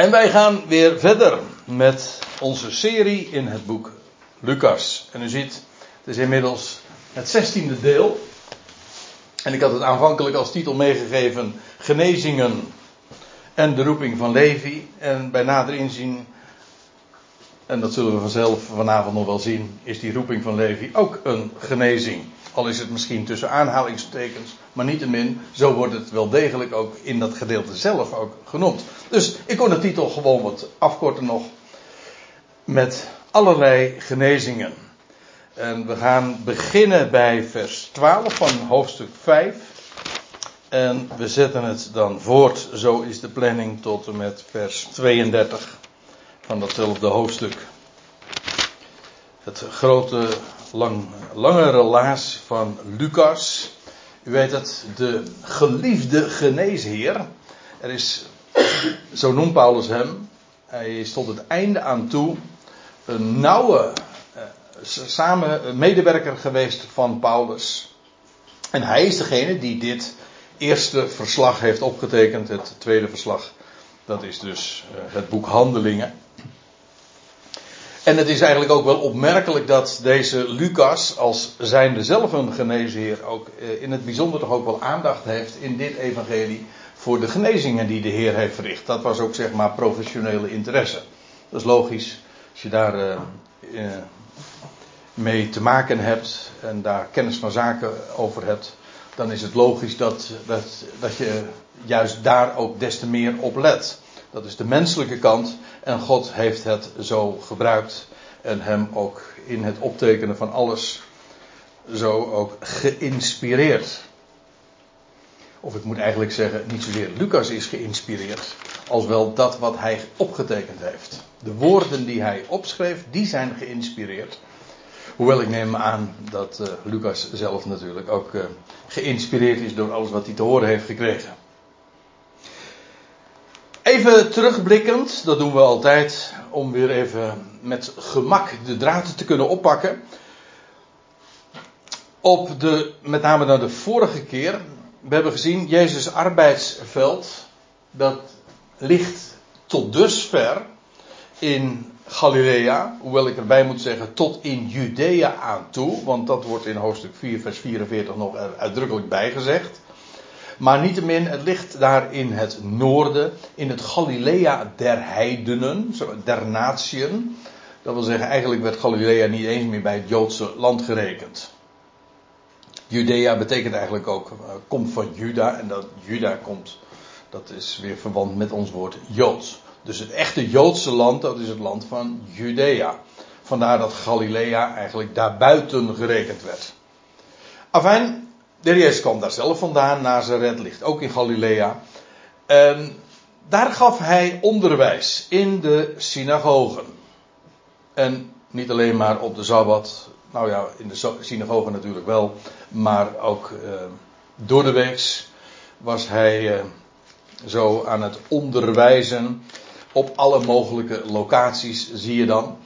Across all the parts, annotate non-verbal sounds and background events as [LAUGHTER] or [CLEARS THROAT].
En wij gaan weer verder met onze serie in het boek Lucas. En u ziet, het is inmiddels het zestiende deel. En ik had het aanvankelijk als titel meegegeven: Genezingen en de roeping van Levi. En bij nader inzien, en dat zullen we vanzelf vanavond nog wel zien, is die roeping van Levi ook een genezing. Al is het misschien tussen aanhalingstekens, maar niettemin, zo wordt het wel degelijk ook in dat gedeelte zelf ook genoemd. Dus ik kon de titel gewoon wat afkorten nog met allerlei genezingen. En we gaan beginnen bij vers 12 van hoofdstuk 5. En we zetten het dan voort, zo is de planning, tot en met vers 32 van datzelfde hoofdstuk. Het grote, lang, lange relaas van Lucas. U weet het, de geliefde geneesheer. Er is, zo noemt Paulus hem, hij is tot het einde aan toe een nauwe eh, samen medewerker geweest van Paulus. En hij is degene die dit eerste verslag heeft opgetekend. Het tweede verslag, dat is dus eh, het boek Handelingen. En het is eigenlijk ook wel opmerkelijk dat deze Lucas, als zijnde zelf een geneesheer, ook eh, in het bijzonder toch ook wel aandacht heeft in dit evangelie voor de genezingen die de Heer heeft verricht. Dat was ook zeg maar professionele interesse. Dat is logisch. Als je daar uh, uh, mee te maken hebt en daar kennis van zaken over hebt, dan is het logisch dat, dat, dat je juist daar ook des te meer op let. Dat is de menselijke kant en God heeft het zo gebruikt en hem ook in het optekenen van alles zo ook geïnspireerd. Of ik moet eigenlijk zeggen, niet zozeer Lucas is geïnspireerd, als wel dat wat hij opgetekend heeft. De woorden die hij opschreef, die zijn geïnspireerd. Hoewel ik neem aan dat uh, Lucas zelf natuurlijk ook uh, geïnspireerd is door alles wat hij te horen heeft gekregen. Even terugblikkend, dat doen we altijd, om weer even met gemak de draad te kunnen oppakken. Op de, met name naar de vorige keer, we hebben gezien, Jezus' arbeidsveld, dat ligt tot dusver in Galilea, hoewel ik erbij moet zeggen tot in Judea aan toe, want dat wordt in hoofdstuk 4, vers 44 nog uitdrukkelijk bijgezegd. Maar niettemin, het ligt daar in het noorden, in het Galilea der heidenen, der natieën. Dat wil zeggen, eigenlijk werd Galilea niet eens meer bij het Joodse land gerekend. Judea betekent eigenlijk ook, uh, komt van Juda, en dat Juda komt, dat is weer verwant met ons woord Joods. Dus het echte Joodse land, dat is het land van Judea. Vandaar dat Galilea eigenlijk daarbuiten gerekend werd. Afijn, de Jezus kwam daar zelf vandaan. Nazareth ligt ook in Galilea. En daar gaf hij onderwijs in de synagogen. En niet alleen maar op de Sabbat. Nou ja, in de synagogen natuurlijk wel. Maar ook uh, door de weeks was hij uh, zo aan het onderwijzen. Op alle mogelijke locaties zie je dan.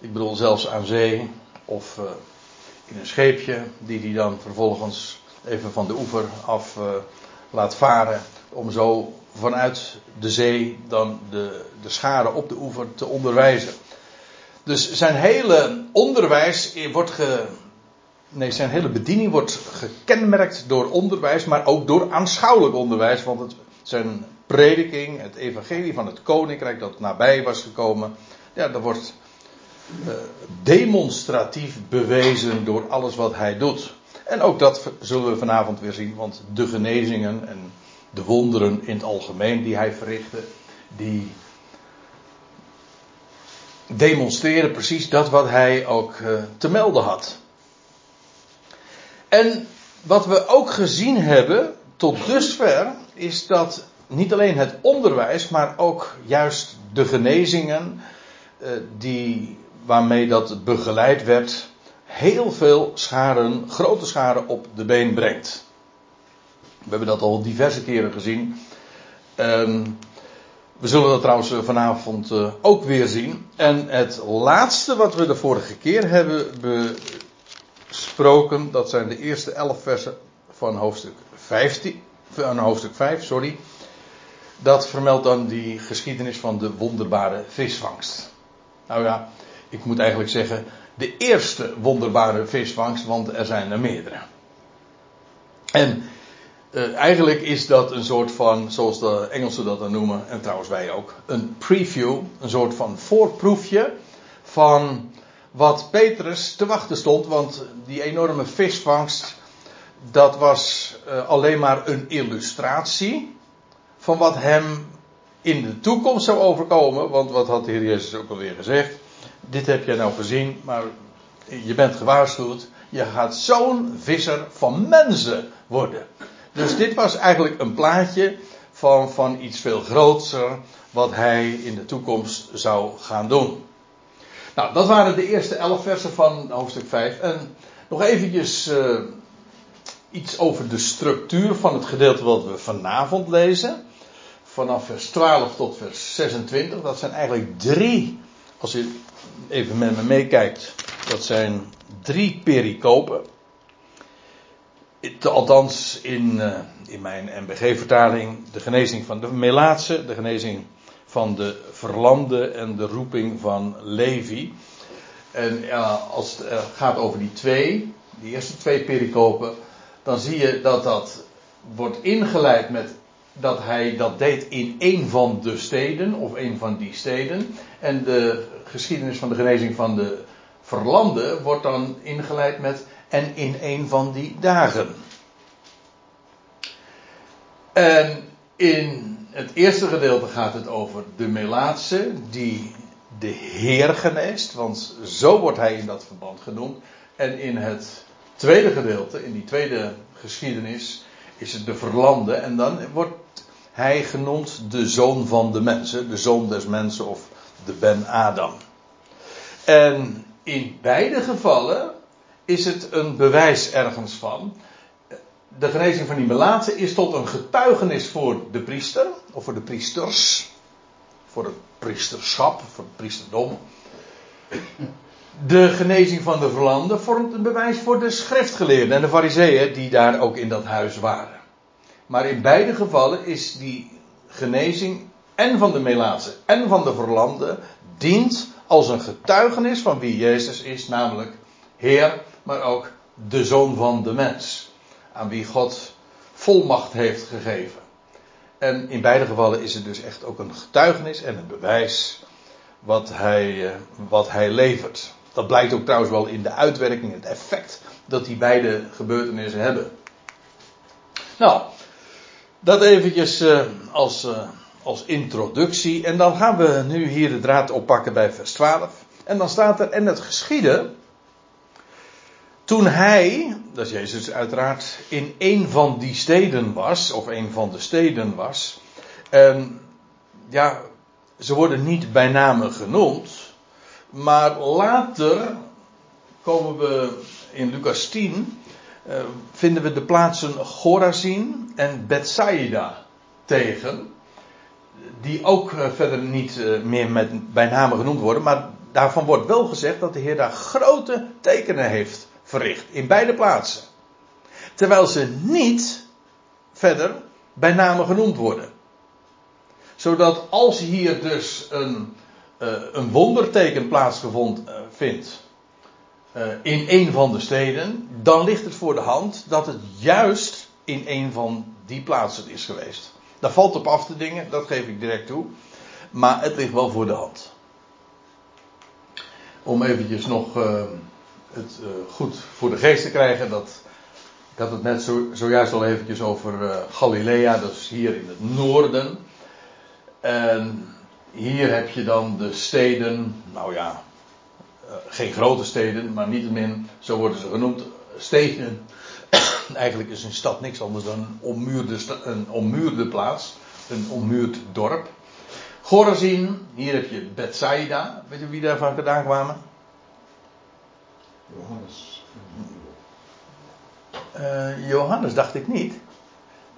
Ik bedoel zelfs aan zee. Of uh, in een scheepje. Die hij dan vervolgens even van de oever af uh, laat varen. Om zo vanuit de zee dan de, de schade op de oever te onderwijzen. Dus zijn hele onderwijs wordt ge. Nee, zijn hele bediening wordt gekenmerkt door onderwijs, maar ook door aanschouwelijk onderwijs. Want het, zijn prediking, het evangelie van het koninkrijk dat nabij was gekomen, ja, dat wordt uh, demonstratief bewezen door alles wat hij doet. En ook dat zullen we vanavond weer zien, want de genezingen en de wonderen in het algemeen die hij verrichtte, die demonstreren precies dat wat hij ook uh, te melden had. En wat we ook gezien hebben tot dusver is dat niet alleen het onderwijs, maar ook juist de genezingen uh, die, waarmee dat begeleid werd, heel veel scharen, grote scharen op de been brengt. We hebben dat al diverse keren gezien. Um, we zullen dat trouwens vanavond uh, ook weer zien. En het laatste wat we de vorige keer hebben besproken, dat zijn de eerste elf versen van hoofdstuk 15, van hoofdstuk 5, sorry. dat vermeldt dan die geschiedenis van de wonderbare visvangst. Nou ja, ik moet eigenlijk zeggen, de eerste wonderbare visvangst, want er zijn er meerdere. En uh, eigenlijk is dat een soort van, zoals de Engelsen dat dan noemen, en trouwens wij ook, een preview, een soort van voorproefje van wat Petrus te wachten stond, want die enorme visvangst, dat was uh, alleen maar een illustratie van wat hem in de toekomst zou overkomen, want wat had de Heer Jezus ook alweer gezegd, dit heb je nou gezien, maar je bent gewaarschuwd, je gaat zo'n visser van mensen worden. Dus dit was eigenlijk een plaatje van, van iets veel groter wat hij in de toekomst zou gaan doen. Nou, dat waren de eerste elf versen van hoofdstuk 5. En nog eventjes uh, iets over de structuur van het gedeelte wat we vanavond lezen. Vanaf vers 12 tot vers 26. Dat zijn eigenlijk drie, als u even met me meekijkt, dat zijn drie pericopen. Althans, in, uh, in mijn MBG-vertaling, de genezing van de Melaatse, de genezing van de verlamde en de roeping van Levi. En ja, als het gaat over die twee, die eerste twee pericopen, dan zie je dat dat wordt ingeleid met dat hij dat deed in een van de steden, of een van die steden. En de geschiedenis van de genezing van de verlamde wordt dan ingeleid met en in een van die dagen. En in het eerste gedeelte gaat het over de Melaatse die de Heer geneest, want zo wordt hij in dat verband genoemd. En in het tweede gedeelte, in die tweede geschiedenis, is het de verlamde en dan wordt hij genoemd de zoon van de mensen, de zoon des mensen of de Ben Adam. En in beide gevallen is het een bewijs ergens van de genezing van die melaatse is tot een getuigenis voor de priester, of voor de priesters, voor het priesterschap, voor het priesterdom. De genezing van de verlanden vormt een bewijs voor de schriftgeleerden en de fariseeën die daar ook in dat huis waren. Maar in beide gevallen is die genezing en van de melaatse en van de verlanden dient als een getuigenis van wie Jezus is, namelijk Heer, maar ook de Zoon van de mens aan wie God volmacht heeft gegeven. En in beide gevallen is het dus echt ook een getuigenis en een bewijs wat hij, eh, wat hij levert. Dat blijkt ook trouwens wel in de uitwerking, het effect dat die beide gebeurtenissen hebben. Nou, dat eventjes uh, als, uh, als introductie. En dan gaan we nu hier de draad oppakken bij vers 12. En dan staat er, en het geschieden toen hij, dat is Jezus uiteraard, in een van die steden was, of een van de steden was, en ja, ze worden niet bij name genoemd, maar later komen we in Lucas 10, uh, vinden we de plaatsen Gorazin en Bethsaida tegen, die ook uh, verder niet uh, meer met, bij name genoemd worden, maar daarvan wordt wel gezegd dat de Heer daar grote tekenen heeft verricht. In beide plaatsen. Terwijl ze niet verder bij name genoemd worden. Zodat als hier dus een, uh, een wonderteken plaatsgevonden uh, vindt. In een van de steden. Dan ligt het voor de hand dat het juist in een van die plaatsen is geweest. Daar valt op af te dingen, dat geef ik direct toe. Maar het ligt wel voor de hand. Om eventjes nog het uh, goed voor de geest te krijgen. Dat, ik had het net zo, zojuist al eventjes over uh, Galilea, dat is hier in het noorden. En hier heb je dan de steden, nou ja, geen grote steden, maar niettemin, zo worden ze genoemd, steden. [LAUGHS] Eigenlijk is een stad niks anders dan een ommuurde, een ommuurde plaats, een ommuurd dorp. Gorazin, hier heb je Bethsaida, weet je wie daar vandaan kwamen? Johannes. Uh, Johannes dacht ik niet.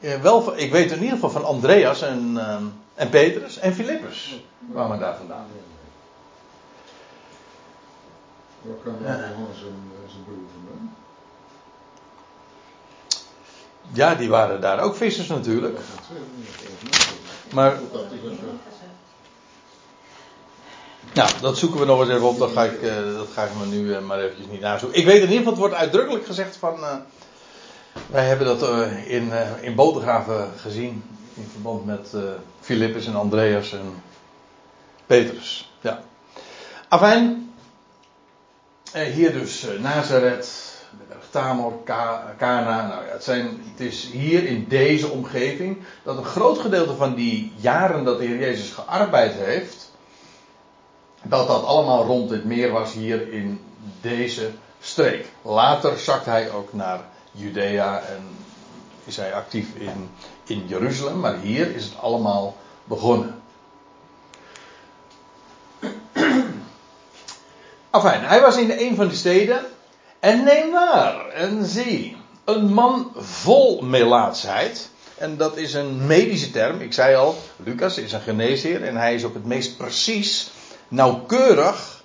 Uh, wel, ik weet in ieder geval van Andreas en, uh, en Petrus en Filippus. We daar vandaan. Waar kan Johannes en zijn broer vandaan? Ja, die waren daar ook vissers natuurlijk. Maar. Nou, dat zoeken we nog eens even op. Dat ga ik, uh, dat ga ik me nu uh, maar eventjes niet nazoeken. Ik weet in ieder geval, het wordt uitdrukkelijk gezegd van. Uh, wij hebben dat in, in Bodegraven gezien. In verband met Filippus en Andreas en Petrus. Ja. Afijn. hier dus Nazareth. Tamor, Kana. Nou ja, het, zijn, het is hier in deze omgeving dat een groot gedeelte van die jaren dat de Heer Jezus gearbeid heeft, dat dat allemaal rond het meer was hier in deze streek. Later zakt hij ook naar Judea en is hij actief in, in Jeruzalem, maar hier is het allemaal begonnen. Afijn, hij was in een van de steden en neem waar en zie, een man vol melaatsheid. En dat is een medische term. Ik zei al, Lucas is een geneesheer en hij is ook het meest precies, nauwkeurig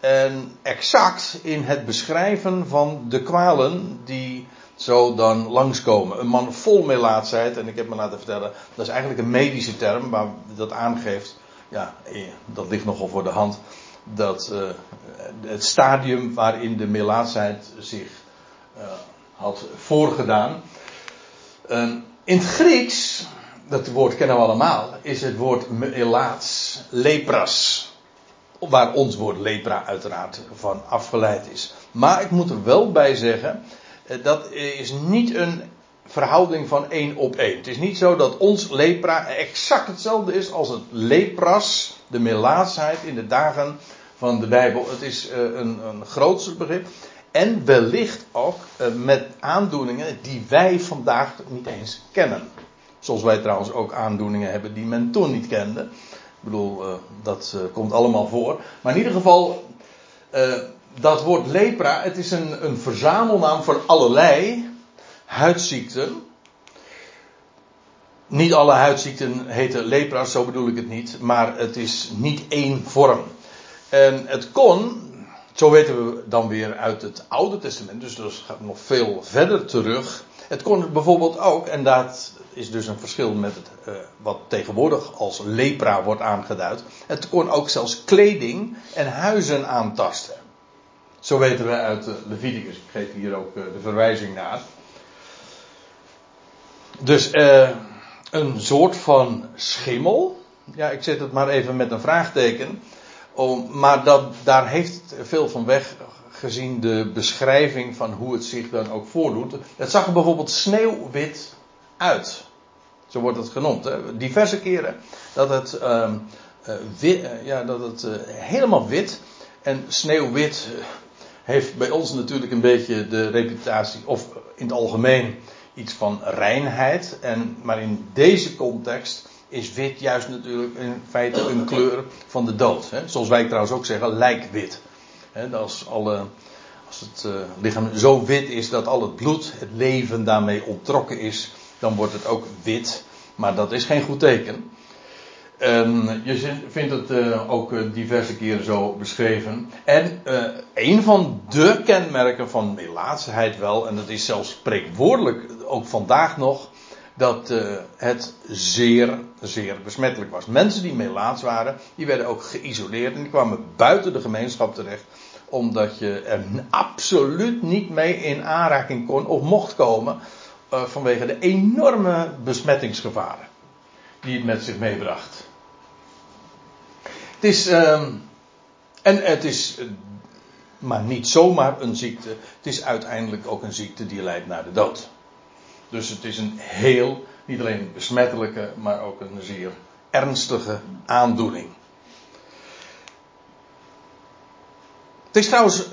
en exact in het beschrijven van de kwalen die zo dan langskomen. Een man vol melaatsheid, en ik heb me laten vertellen, dat is eigenlijk een medische term, maar dat aangeeft, ja, eh, dat ligt nogal voor de hand dat uh, het stadium waarin de melaatsheid zich uh, had voorgedaan. Uh, in het Grieks, dat woord kennen we allemaal, is het woord melaats, lepras. Waar ons woord lepra uiteraard van afgeleid is. Maar ik moet er wel bij zeggen, eh, dat is niet een verhouding van één op één. Het is niet zo dat ons lepra exact hetzelfde is als het lepras, de melaatsheid in de dagen van de Bijbel. Het is uh, een, een grootste begrip. En wellicht ook uh, met aandoeningen die wij vandaag niet eens kennen. Zoals wij trouwens ook aandoeningen hebben die men toen niet kende. Ik bedoel, uh, dat komt allemaal voor. Maar in ieder geval, dat woord lepra, het is een, een verzamelnaam voor allerlei huidziekten. Niet alle huidziekten heten lepra, zo bedoel ik het niet. Maar het is niet één vorm. En het kon, zo weten we dan weer uit het Oude Testament, dus dat gaat nog veel verder terug. Het kon bijvoorbeeld ook, en dat is dus een verschil met het, uh, wat tegenwoordig als lepra wordt aangeduid. Het kon ook zelfs kleding en huizen aantasten. Zo weten we uit Leviticus. Ik geef hier ook uh, de verwijzing naar. Dus een soort van schimmel. Ja, ik zet het maar even met een vraagteken. Om, maar dat, daar heeft veel van weg gezien de beschrijving van hoe het zich dan ook voordoet. Het zag er bijvoorbeeld sneeuwwit uit. Zo wordt het genoemd. Diverse keren dat het, uh, wit, uh, ja, dat het uh, helemaal wit en sneeuwwit heeft bij ons natuurlijk een beetje de reputatie, of in het algemeen iets van reinheid. En, maar in deze context is wit juist natuurlijk in feite een kleur van de dood. Hè? Zoals wij trouwens ook zeggen, lijkwit. Hè? Als, alle, als het uh, lichaam zo wit is dat al het bloed, het leven daarmee onttrokken is, dan wordt het ook wit. Maar dat is geen goed teken. Um, je vindt het uh, ook uh, diverse keren zo beschreven. En een van de kenmerken van melaatsheid wel, en dat is zelfs spreekwoordelijk ook vandaag nog, dat uh, het zeer, zeer besmettelijk was. Mensen die melaats waren, die werden ook geïsoleerd en die kwamen buiten de gemeenschap terecht, omdat je er absoluut niet mee in aanraking kon of mocht komen uh, vanwege de enorme besmettingsgevaren die het met zich meebracht. Het is, uh, en het is, maar niet zomaar een ziekte, het is uiteindelijk ook een ziekte die leidt naar de dood. Dus het is een heel, niet alleen besmettelijke, maar ook een zeer ernstige aandoening. Het is trouwens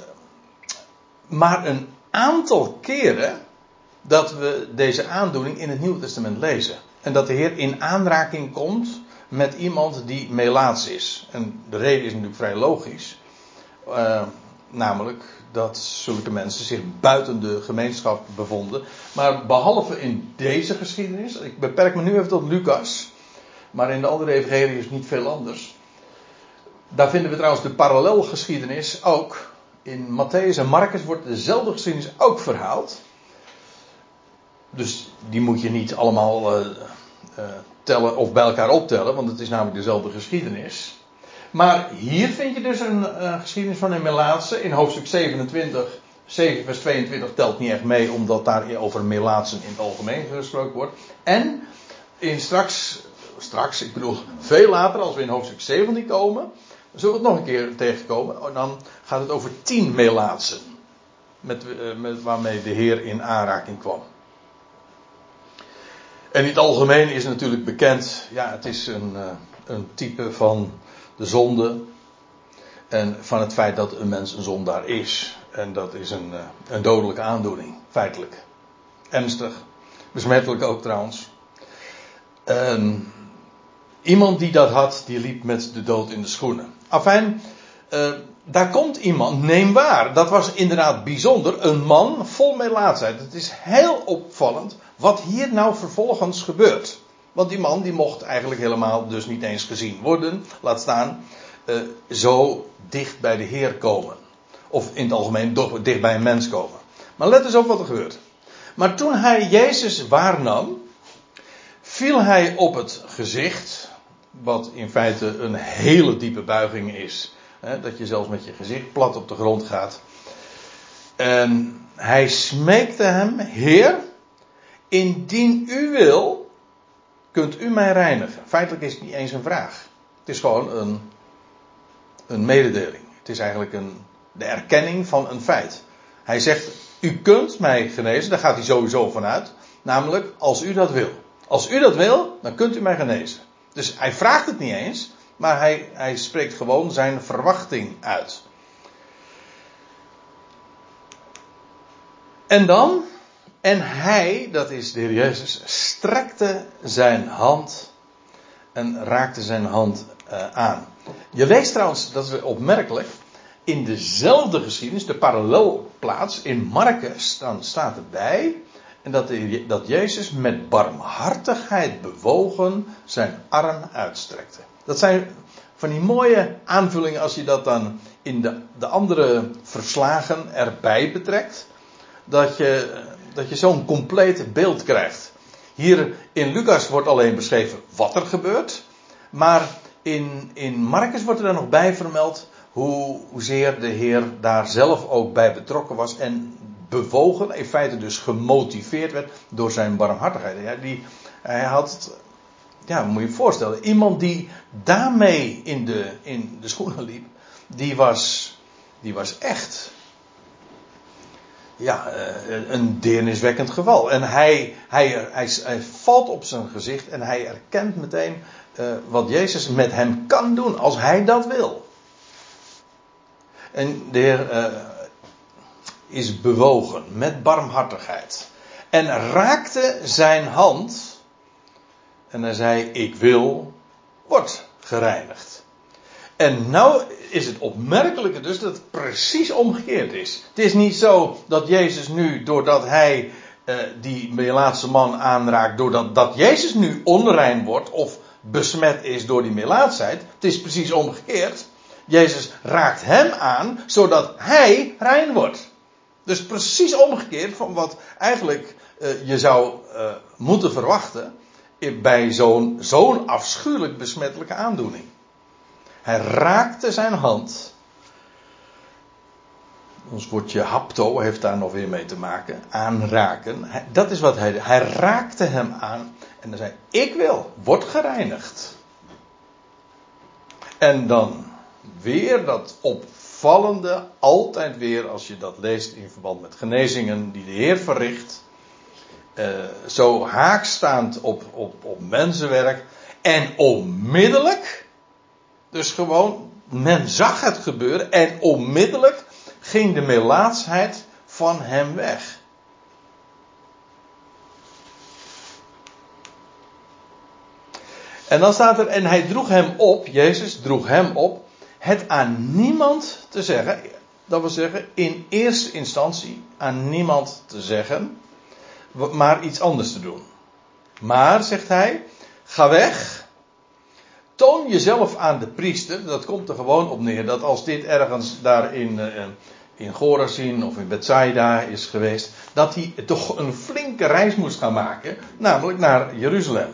maar een aantal keren dat we deze aandoening in het Nieuwe Testament lezen. En dat de Heer in aanraking komt met iemand die melaats is. En de reden is natuurlijk vrij logisch. Uh, namelijk dat zulke mensen zich buiten de gemeenschap bevonden. Maar behalve in deze geschiedenis, ik beperk me nu even tot Lucas, maar in de andere evangelie is niet veel anders. Daar vinden we trouwens de parallelgeschiedenis ook. In Matthäus en Marcus wordt dezelfde geschiedenis ook verhaald. dus die moet je niet allemaal uh, tellen of bij elkaar optellen, want het is namelijk dezelfde geschiedenis. Maar hier vind je dus een geschiedenis van een Melaatse in hoofdstuk 27, 7 vers 22 telt niet echt mee, omdat daar over Melaatsen in het algemeen gesproken wordt. En in straks, straks, ik bedoel veel later, als we in hoofdstuk 17 komen, zullen we het nog een keer tegenkomen. Oh, dan gaat het over tien Melaatsen. Met, met, waarmee de Heer in aanraking kwam. En in het algemeen is natuurlijk bekend, ja, het is een, uh, een type van de zonde. En van het feit dat een mens een zondaar is. En dat is een, uh, een dodelijke aandoening, feitelijk. Ernstig. Besmettelijk ook trouwens. En iemand die dat had, die liep met de dood in de schoenen. Afijn, uh, daar komt iemand, neem waar. Dat was inderdaad bijzonder. Een man vol melaatsheid. Het is heel opvallend wat hier nou vervolgens gebeurt. Want die man die mocht eigenlijk helemaal dus niet eens gezien worden. Laat staan uh, zo dicht bij de Heer komen. Of in het algemeen dicht bij een mens komen. Maar let eens op wat er gebeurt. Maar toen hij Jezus waarnam, viel hij op het gezicht. Wat in feite een hele diepe buiging is. Hè, dat je zelfs met je gezicht plat op de grond gaat. En hij smeekte hem, Heer, Indien u wil, kunt u mij reinigen. Feitelijk is het niet eens een vraag. Het is gewoon een, een mededeling. Het is eigenlijk een, de erkenning van een feit. Hij zegt, u kunt mij genezen, daar gaat hij sowieso vanuit. Namelijk, als u dat wil. Als u dat wil, dan kunt u mij genezen. Dus hij vraagt het niet eens, maar hij, hij spreekt gewoon zijn verwachting uit. En dan en hij, dat is de Heer Jezus, strekte zijn hand en raakte zijn hand uh, aan. Je leest trouwens, dat is opmerkelijk, in dezelfde geschiedenis, de parallelplaats, in Marcus, dan staat erbij, en dat, dat Jezus met barmhartigheid bewogen zijn arm uitstrekte. Dat zijn van die mooie aanvullingen als je dat dan in de, de andere verslagen erbij betrekt. Dat je dat je zo'n compleet beeld krijgt. Hier in Lucas wordt alleen beschreven wat er gebeurt. Maar in, in Marcus wordt er dan nog bij vermeld hoe, hoezeer de Heer daar zelf ook bij betrokken was. En bewogen, in feite dus gemotiveerd werd door zijn barmhartigheid. Die, hij had, ja, moet je je voorstellen, iemand die daarmee in de, in de schoenen liep, die was, die was echt ja, eh, een deerniswekkend geval. En hij, hij, hij, hij, valt op zijn gezicht en hij erkent meteen uh, wat Jezus met hem kan doen als hij dat wil. En de Heer uh, is bewogen met barmhartigheid. En raakte zijn hand. En hij zei: Ik wil, wordt gereinigd. En nou is het opmerkelijke dus dat het precies omgekeerd is. Het is niet zo dat Jezus nu, doordat hij uh, die Melaatse man aanraakt, doordat dat Jezus nu onrein wordt of besmet is door die melaatsheid. Het is precies omgekeerd. Jezus raakt hem aan, zodat hij rein wordt. Dus precies omgekeerd van wat eigenlijk uh, je zou uh, moeten verwachten bij zo'n zo'n afschuwelijk besmettelijke aandoening. Hij raakte zijn hand. Ons woordje hapto heeft daar nog weer mee te maken. Aanraken. dat is wat hij. Hij raakte hem aan. En dan zei: Ik wil, word gereinigd. En dan weer dat opvallende, altijd weer als je dat leest in verband met genezingen die de Heer verricht. Uh, zo haakstaand op, op, op mensenwerk. En onmiddellijk dus gewoon, men zag het gebeuren en onmiddellijk ging de melaatsheid van hem weg. En dan staat er, en hij droeg hem op, Jezus droeg hem op, het aan niemand te zeggen. Dat wil zeggen, in eerste instantie aan niemand te zeggen, maar iets anders te doen. Maar, zegt hij, ga weg Toon jezelf aan de priester. Dat komt er gewoon op neer dat als dit ergens daar in, uh, in Gorazin of in Bethsaida is geweest, dat hij toch een flinke reis moest gaan maken, namelijk naar Jeruzalem.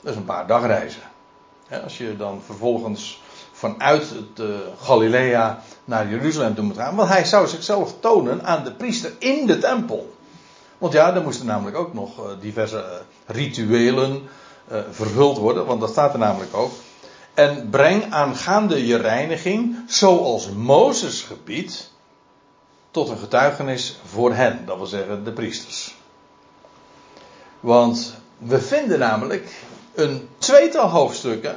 Dat is een paar dagreizen. Als je dan vervolgens vanuit het uh, Galilea naar Jeruzalem toe moet gaan, want hij zou zichzelf tonen aan de priester in de tempel. Want ja, er moesten namelijk ook nog diverse rituelen vervuld worden, want dat staat er namelijk ook. En breng aangaande je reiniging, zoals Mozes gebiedt, tot een getuigenis voor hen, dat wil zeggen de priesters. Want we vinden namelijk een tweetal hoofdstukken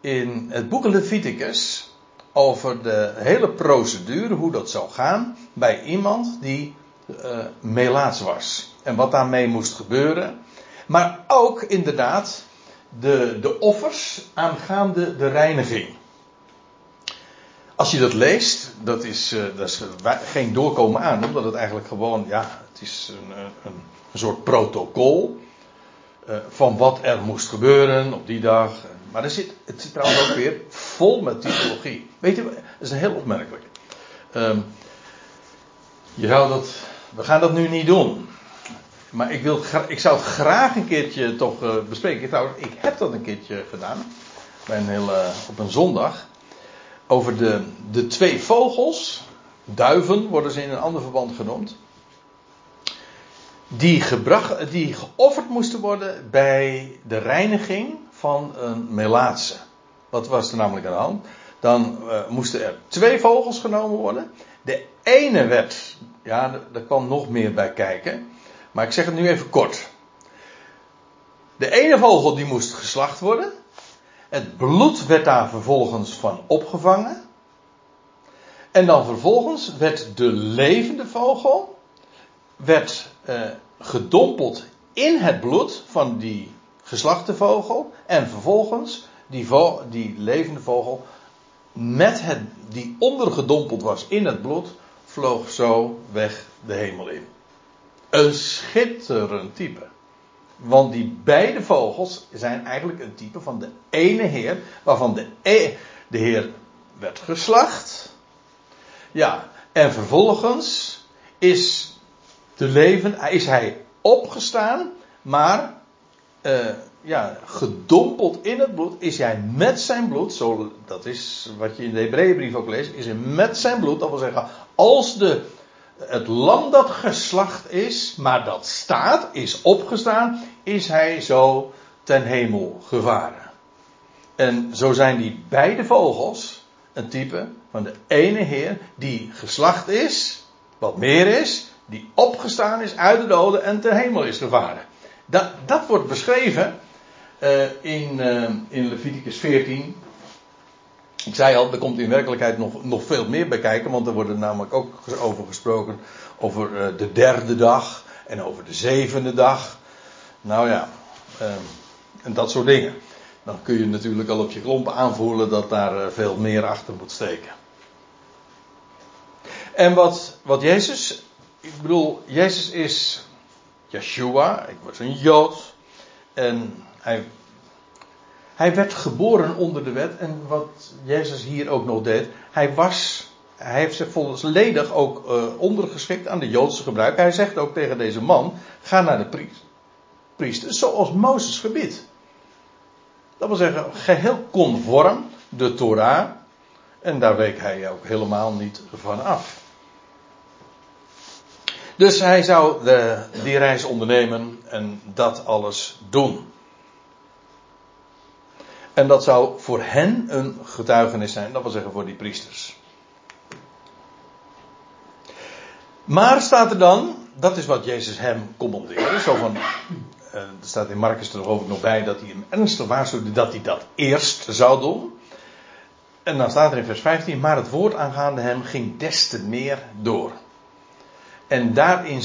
in het boek Leviticus over de hele procedure, hoe dat zou gaan bij iemand die uh, melaats was. En wat daarmee moest gebeuren. Maar ook inderdaad de, de offers aangaande de reiniging. Als je dat leest, dat is, uh, dat is geen doorkomen aan, omdat het eigenlijk gewoon, ja, het is een, een, een soort protocol uh, van wat er moest gebeuren op die dag. Maar er zit, het zit trouwens ook weer vol met typologie. Weet je, dat is een heel opmerkelijk. Um, je zou dat, we gaan dat nu niet doen. Maar ik, wil, ik zou het graag een keertje toch uh, bespreken. Ik heb dat een keertje gedaan. Bij een hele, op een zondag. Over de, de twee vogels. Duiven worden ze in een ander verband genoemd. Die, gebracht, die geofferd moesten worden bij de reiniging van een melaatse. Wat was er namelijk aan de hand? Dan uh, moesten er twee vogels genomen worden. De ene werd, ja, er kwam nog meer bij kijken. Maar ik zeg het nu even kort. De ene vogel die moest geslacht worden. Het bloed werd daar vervolgens van opgevangen. En dan vervolgens werd de levende vogel werd, uh, gedompeld in het bloed van die geslachte vogel. En vervolgens die, die levende vogel met het, die ondergedompeld was in het bloed, vloog zo weg de hemel in. Een schitterend type. Want die beide vogels zijn eigenlijk een type van de ene Heer, waarvan de, e de Heer werd geslacht. Ja, en vervolgens is, de leven, is hij opgestaan, maar uh, ja, gedompeld in het bloed, is hij met zijn bloed, zo, dat is wat je in de Hebreeënbrief ook leest, is hij met zijn bloed, dat wil zeggen, als de het lam dat geslacht is, maar dat staat, is opgestaan, is hij zo ten hemel gevaren. En zo zijn die beide vogels een type van de ene Heer die geslacht is, wat meer is, die opgestaan is uit de doden en ten hemel is gevaren. Dat, dat wordt beschreven uh, in, uh, in Leviticus 14, ik zei al, er komt in werkelijkheid nog, nog veel meer bij kijken, want er wordt namelijk ook over gesproken over uh, de derde dag en over de zevende dag. Nou ja, uh, en dat soort dingen. Dan kun je natuurlijk al op je klompen aanvoelen dat daar uh, veel meer achter moet steken. En wat, wat Jezus, ik bedoel, Jezus is Yeshua, ik was een Jood. En hij hij werd geboren onder de wet en wat Jezus hier ook nog deed, hij was, hij heeft zich volledig ook uh, ondergeschikt aan de Joodse gebruik. Hij zegt ook tegen deze man, ga naar de priester, priester zoals Mozes gebiedt. Dat wil zeggen, geheel conform de Torah en daar week hij ook helemaal niet van af. Dus hij zou de, die reis ondernemen en dat alles doen. En dat zou voor hen een getuigenis zijn, dat wil zeggen voor die priesters. Maar staat er dan, dat is wat Jezus hem commandeerde, zo van, eh, er staat in Marcus er geloof nog bij dat hij hem ernstig waarschuwde dat hij dat eerst zou doen. En dan staat er in vers 15, maar het woord aangaande hem ging des te meer door. En daarin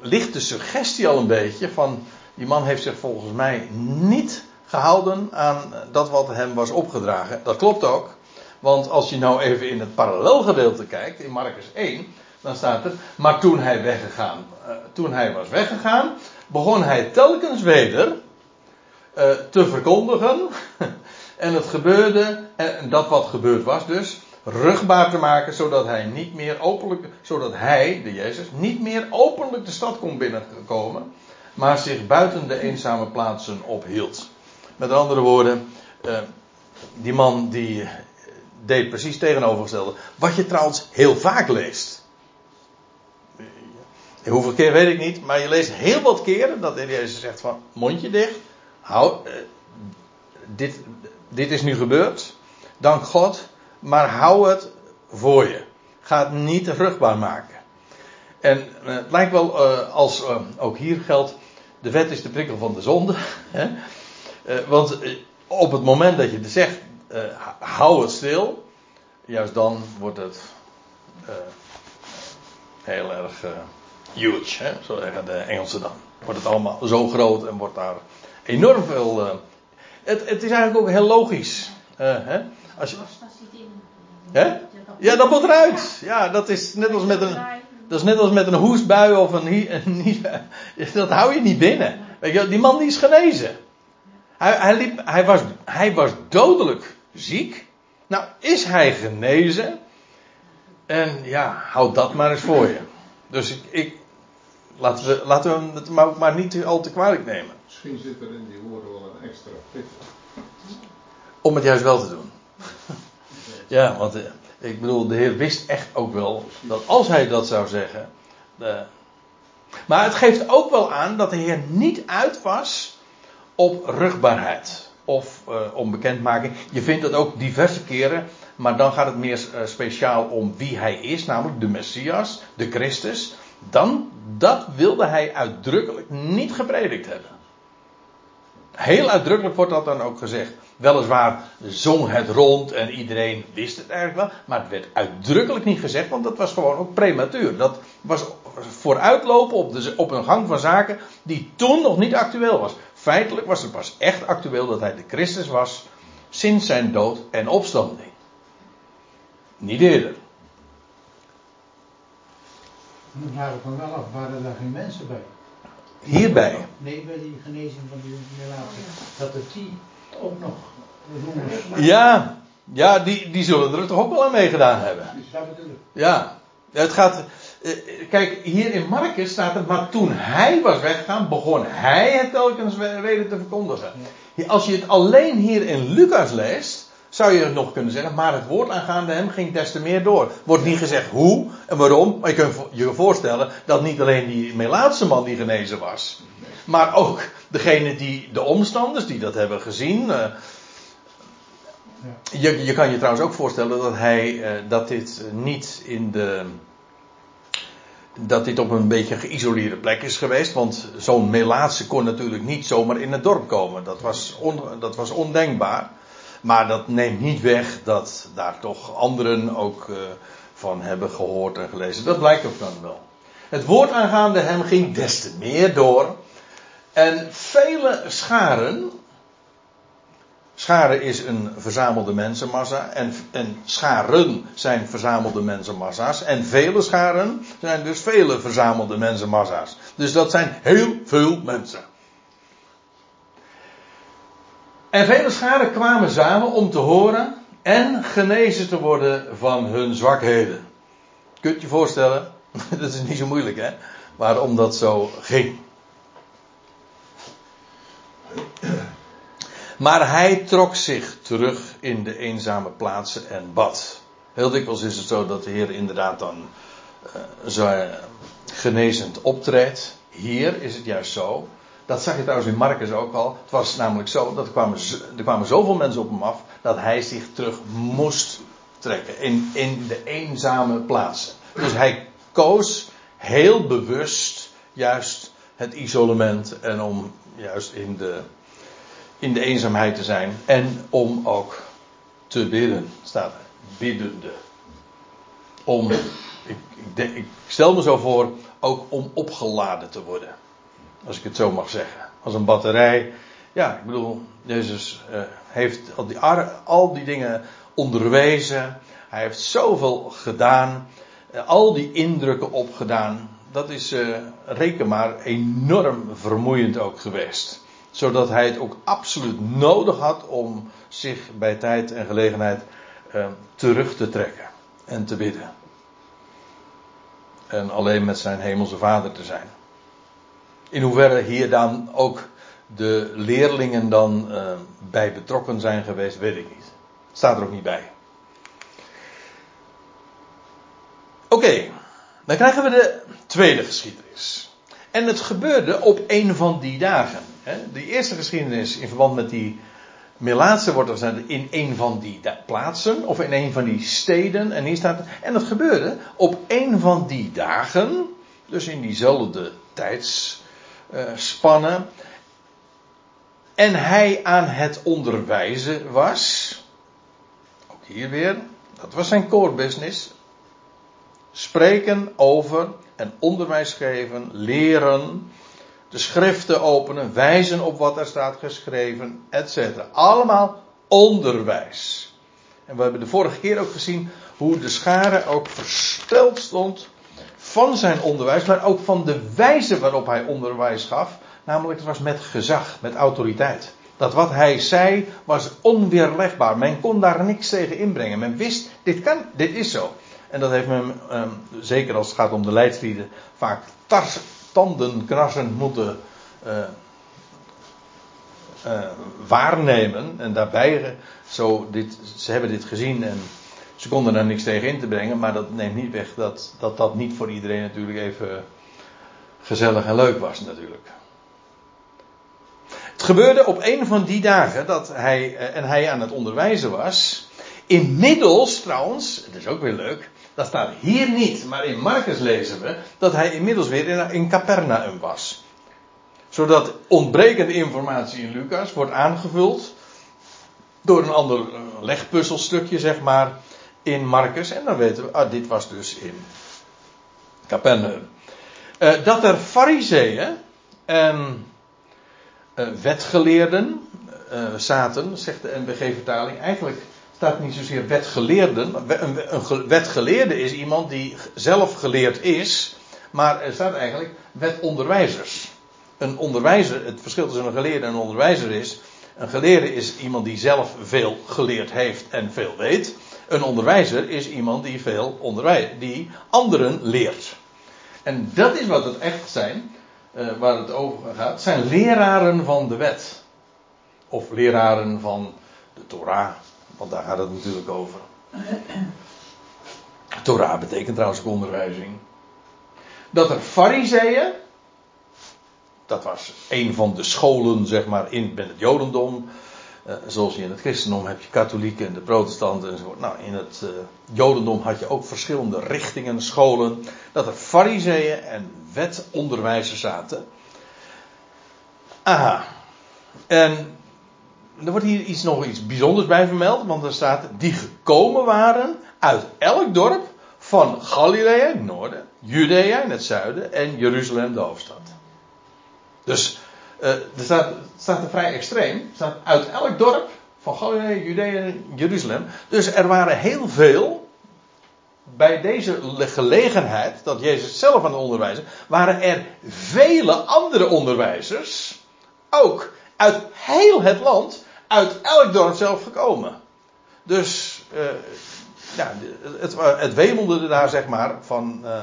ligt de suggestie al een beetje van, die man heeft zich volgens mij niet gehouden aan dat wat hem was opgedragen. Dat klopt ook. Want als je nou even in het parallelgedeelte kijkt, in Marcus 1, dan staat er, maar toen hij weggegaan, uh, toen hij was weggegaan, begon hij telkens weder uh, te verkondigen. [LAUGHS] en het gebeurde, en dat wat gebeurd was dus, rugbaar te maken, zodat hij niet meer openlijk, zodat hij, de Jezus, niet meer openlijk de stad kon binnenkomen, maar zich buiten de eenzame plaatsen ophield. Met andere woorden, eh, die man die deed precies tegenovergestelde. Wat je trouwens heel vaak leest. Hoeveel keer weet ik niet, maar je leest heel wat keren dat de Jezus zegt van mondje dicht. Hou, eh, dit, dit is nu gebeurd. Dank God. Maar hou het voor je. Ga het niet vruchtbaar maken. En eh, het lijkt wel als ook hier geldt. De wet is de prikkel van de zonde. [LAUGHS] Hè? Want op het moment dat je zegt. hou het stil. Juist dan wordt het. heel erg huge. Hè? Zo zeggen de Engelsen dan. Wordt het allemaal zo groot en wordt daar enorm veel. het, het is eigenlijk ook heel logisch. hè? Als je, Hè? Ja, dat moet eruit. Ja, dat is net als met een, dat is net als met een hoestbui of een, een [LAUGHS] dat hou je niet binnen. Weet je, die man die is genezen. Hij, hij, liep, hij, was, hij was dodelijk ziek. Nou, is hij genezen? En ja, houd dat maar eens voor je. Dus ik, ik laten, we, laten we het maar, maar niet al te kwalijk nemen. Misschien zit er in die woorden wel een extra pit. Om het juist wel te doen. [LAUGHS] Ja, want eh, ik bedoel, de Heer wist echt ook wel dat als hij dat zou zeggen. Uh, maar het geeft ook wel aan dat de Heer niet uit was op rugbaarheid of uh, om bekendmaking. Je vindt dat ook diverse keren, maar dan gaat het meer uh, speciaal om wie hij is, namelijk de Messias, de Christus. Dan, dat wilde hij uitdrukkelijk niet gepredikt hebben. Heel uitdrukkelijk wordt dat dan ook gezegd. Weliswaar zong het rond en iedereen wist het eigenlijk wel. Maar het werd uitdrukkelijk niet gezegd, want dat was gewoon ook prematuur. Dat was vooruitlopen op, de, op een gang van zaken die toen nog niet actueel was. Feitelijk was het pas echt actueel dat hij de Christus was sinds zijn dood en opstanding. Niet eerder. Dan vraag ik me wel af, waren daar geen mensen bij? Hierbij? Nee, bij die genezing van die relatie. Dat het die ook nog Ja, ja die, die zullen er toch ook wel aan meegedaan hebben. Ja, het gaat. Eh, kijk, hier in Marcus staat het, maar toen hij was weggegaan, begon hij het telkens weder te verkondigen. Als je het alleen hier in Lucas leest, zou je nog kunnen zeggen, maar het woord aangaande hem ging des te meer door. Wordt niet gezegd hoe en waarom, maar je kunt je voorstellen dat niet alleen die Melaatse man die genezen was, maar ook degene die, de omstanders die dat hebben gezien. Uh, je, je, kan je trouwens ook voorstellen dat hij, uh, dat dit niet in de, dat dit op een beetje een geïsoleerde plek is geweest. Want zo'n Melaatse kon natuurlijk niet zomaar in het dorp komen. Dat was, dat was ondenkbaar. Maar dat neemt niet weg dat daar toch anderen ook uh, van hebben gehoord en gelezen. Dat blijkt ook dan wel. Het woord aangaande hem ging des te meer door. En vele scharen. Scharen is een verzamelde mensenmassa. En, en scharen zijn verzamelde mensenmassa's. En vele scharen zijn dus vele verzamelde mensenmassa's. Dus dat zijn heel veel mensen. En vele scharen kwamen samen om te horen en genezen te worden van hun zwakheden. Kunt je voorstellen? [LAUGHS] Dat is niet zo moeilijk hè, waarom dat zo ging. Maar hij trok zich terug in de eenzame plaatsen en bad. Heel dikwijls is het zo dat de Heer inderdaad dan uh, zo genezend optreedt. Hier is het juist zo dat zag je trouwens in Marcus ook al. Het was namelijk zo dat er kwamen, er kwamen zoveel mensen op hem af dat hij zich terug moest trekken in, in de eenzame plaatsen. Dus hij koos heel bewust juist het isolement en om juist in de, in de eenzaamheid te zijn en om ook te bidden, staat er, biddende. Om, ik, ik, ik stel me zo voor, ook om opgeladen te worden. Als ik het zo mag zeggen. Als een batterij. Ja, ik bedoel, Jezus uh, heeft al die, al die dingen onderwezen. Hij heeft zoveel gedaan. Uh, al die indrukken opgedaan. Dat is, uh, reken maar, enorm vermoeiend ook geweest. Zodat hij het ook absoluut nodig had om zich bij tijd en gelegenheid eh, terug te trekken en te bidden. En alleen met zijn hemelse vader te zijn. In hoeverre hier dan ook de leerlingen dan uh, bij betrokken zijn geweest, weet ik niet. Staat er ook niet bij. Oké, dan krijgen we de tweede geschiedenis. En het gebeurde op een van die dagen. De eerste geschiedenis in verband met die Melaatse wordt er in een van die plaatsen of in een van die steden. En hier staat. En dat gebeurde op een van die dagen, dus in diezelfde tijdsspannen. En hij aan het onderwijzen was. Ook hier weer. Dat was zijn core business. Spreken over en onderwijs geven, leren de schriften openen, wijzen op wat er staat geschreven, etc. Allemaal onderwijs. En we hebben de vorige keer ook gezien hoe de schare ook versteld stond van zijn onderwijs, maar ook van de wijze waarop hij onderwijs gaf. Namelijk, het was met gezag, met autoriteit. Dat wat hij zei was onweerlegbaar. Men kon daar niks tegen inbrengen. Men wist, dit kan, dit is zo. En dat heeft men, um, zeker als het gaat om de leidslieden, vaak tars, tanden moeten uh, waarnemen. En daarbij, zo dit, ze hebben dit gezien en ze konden er niks tegen in te brengen. Maar dat neemt niet weg dat dat, dat niet voor iedereen natuurlijk even gezellig en leuk was natuurlijk. Het gebeurde op een van die dagen dat hij, eh, en hij aan het onderwijzen was. Inmiddels trouwens, het is ook weer leuk, dat staat hier niet, maar in Marcus lezen we dat hij inmiddels weer in, Capernaum was. Zodat ontbrekende informatie in Lucas wordt aangevuld door een ander eh, legpuzzelstukje, zeg maar, in Marcus. En dan weten we, ah, dit was dus in Capernaum. Uh, dat er fariseeën en uh, wetgeleerden uh, zaten, zegt de NBG-vertaling, eigenlijk staat niet zozeer wetgeleerden. Een, wetgeleerde is iemand die zelf geleerd is, maar er staat eigenlijk wetonderwijzers. Een onderwijzer, het verschil tussen een geleerde en een onderwijzer is. Een geleerde is iemand die zelf veel geleerd heeft en veel weet. Een onderwijzer is iemand die veel onderwijst, die anderen leert. En dat is wat het echt zijn, uh, waar het over gaat. Zijn leraren van de wet. Of leraren van de Torah. Want daar gaat het natuurlijk over. Torah betekent trouwens ook onderwijzing. Dat er fariseeën, dat was een van de scholen zeg maar in het jodendom. Uh, zoals je in het christendom heb je katholieken en de protestanten enzovoort. Nou, in het uh, jodendom had je ook verschillende richtingen, scholen. Dat er fariseeën en wetonderwijzers zaten. Aha. En er wordt hier iets, nog iets bijzonders bij vermeld, want er staat die gekomen waren uit elk dorp van Galilea in het noorden, Judea in het zuiden en Jeruzalem de hoofdstad. Dus uh, er staat, staat er vrij extreem. Staat uit elk dorp van Galilea, Judea en Jeruzalem. Dus er waren heel veel. Bij deze gelegenheid, dat Jezus zelf aan het onderwijzen, waren er vele andere onderwijzers, ook uit heel het land, uit elk dorp zelf gekomen. Dus uh, ja, het, het wemelde daar zeg maar van, uh,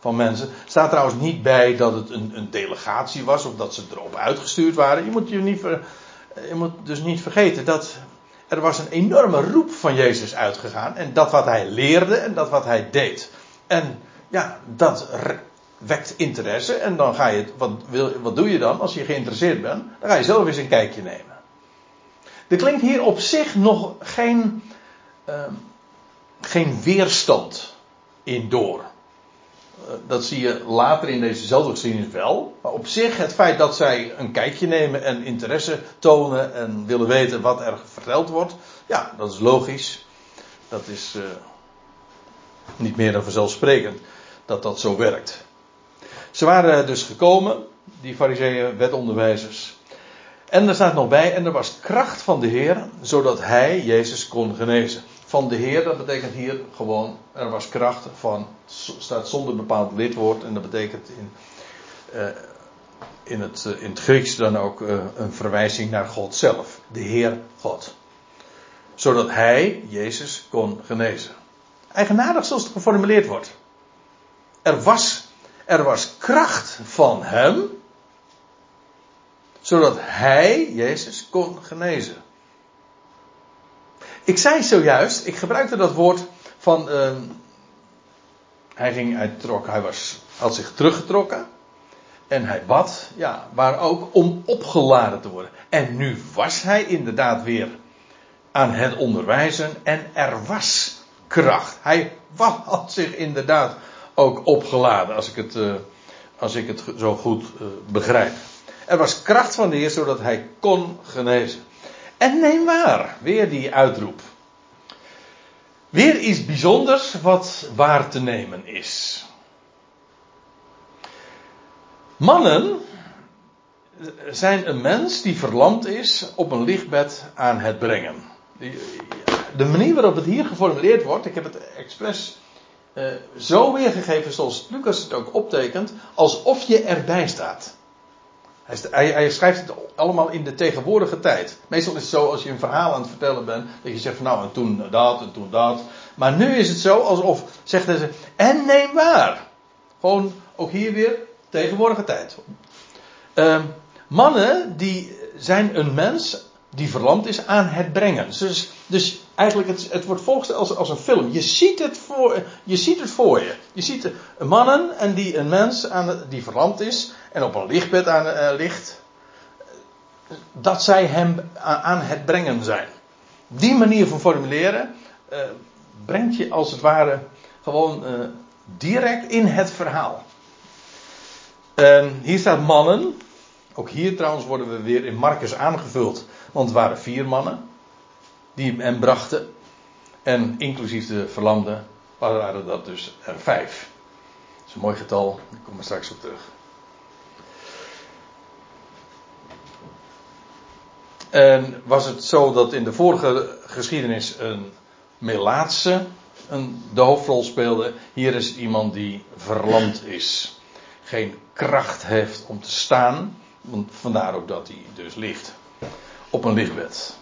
van mensen. Staat trouwens niet bij dat het een, een, delegatie was of dat ze erop uitgestuurd waren. Je moet, je, niet je moet dus niet vergeten dat er was een enorme roep van Jezus uitgegaan. En dat wat hij leerde en dat wat hij deed. En ja, dat wekt interesse. En dan ga je, wat, wil, wat doe je dan als je geïnteresseerd bent? Dan ga je zelf eens een kijkje nemen. Er klinkt hier op zich nog geen, uh, geen weerstand in door. Uh, dat zie je later in dezezelfde geschiedenis wel. Maar op zich het feit dat zij een kijkje nemen en interesse tonen en willen weten wat er verteld wordt. Ja, dat is logisch. Dat is uh, niet meer dan vanzelfsprekend dat dat zo werkt. Ze waren dus gekomen, die fariseeën, wetonderwijzers. En er staat nog bij, en er was kracht van de Heer, zodat hij Jezus kon genezen. Van de Heer, dat betekent hier gewoon, er was kracht van, staat zonder bepaald lidwoord, en dat betekent in, uh, in, het, uh, in het Grieks dan ook uh, een verwijzing naar God zelf. De Heer God. Zodat hij, Jezus, kon genezen. Eigenaardig zoals het geformuleerd wordt. Er was, er was kracht van hem. Zodat hij, Jezus, kon genezen. Ik zei zojuist, ik gebruikte dat woord van. Uh, hij ging, hij trok, hij was, had zich teruggetrokken. En hij bad, ja, maar ook om opgeladen te worden. En nu was hij inderdaad weer aan het onderwijzen en er was kracht. Hij had zich inderdaad ook opgeladen, als ik het, uh, als ik het zo goed uh, begrijp. Er was kracht van de Heer, zodat hij kon genezen. En neem waar, weer die uitroep. Weer iets bijzonders wat waar te nemen is. Mannen zijn een mens die verlamd is op een lichtbed aan het brengen. De manier waarop het hier geformuleerd wordt, ik heb het expres uh, zo weergegeven zoals Lucas het ook optekent, alsof je erbij staat. Hij, schrijft het allemaal in de tegenwoordige tijd. Meestal is het zo als je een verhaal aan het vertellen bent, dat je zegt van nou en toen dat en toen dat. Maar nu is het zo alsof, zegt hij, en neem waar. Gewoon ook hier weer tegenwoordige tijd. Uh, mannen die zijn een mens die verlamd is aan het brengen. Dus, dus eigenlijk, het, het wordt voorgesteld als, als een film. Je ziet, het voor, je ziet het voor je. Je ziet mannen en die een mens aan, die verlamd is en op een lichtbed aan, uh, ligt. Dat zij hem aan het brengen zijn. Die manier van formuleren uh, brengt je als het ware gewoon uh, direct in het verhaal. hier staat mannen. Ook hier trouwens worden we weer in Marcus aangevuld. Want het waren vier mannen die hem brachten. En inclusief de verlamden waren dat dus er vijf. Dat is een mooi getal, daar kom er straks op terug. En was het zo dat in de vorige geschiedenis een Melaatse de hoofdrol speelde. Hier is iemand die verlamd is. Geen kracht heeft om te staan. Want vandaar ook dat hij dus ligt. Op een lichtbed.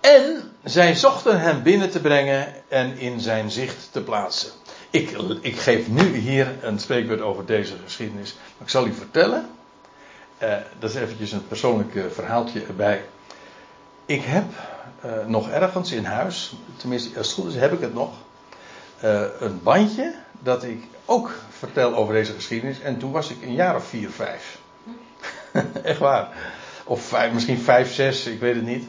En zij zochten hem binnen te brengen en in zijn zicht te plaatsen. Ik, ik geef nu hier een spreekwoord over deze geschiedenis. Maar ik zal u vertellen. Uh, dat is eventjes een persoonlijk verhaaltje erbij. Ik heb uh, nog ergens in huis, tenminste als het goed is heb ik het nog, een bandje dat ik ook vertel over deze geschiedenis. En toen was ik een jaar of vier, vijf. [LAUGHS] Echt waar. Of misschien vijf, zes, ik weet het niet.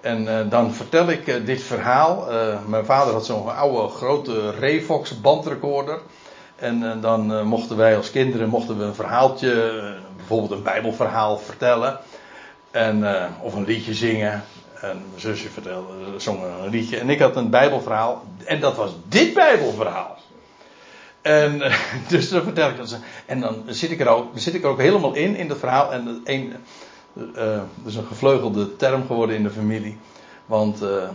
En uh, dan vertel ik dit verhaal. mijn vader had zo'n oude grote Revox bandrecorder. En dan mochten wij als kinderen mochten we een verhaaltje, bijvoorbeeld een bijbelverhaal vertellen. En, of een liedje zingen. En mijn zusje vertelde, zong een liedje. En ik had een Bijbelverhaal. En dat was dit Bijbelverhaal. En [LAUGHS] dus dan vertel ik dat. En dan zit ik er ook, zit ik er ook helemaal in, in dat verhaal. En een, uh, is een gevleugelde term geworden in de familie. Want uh,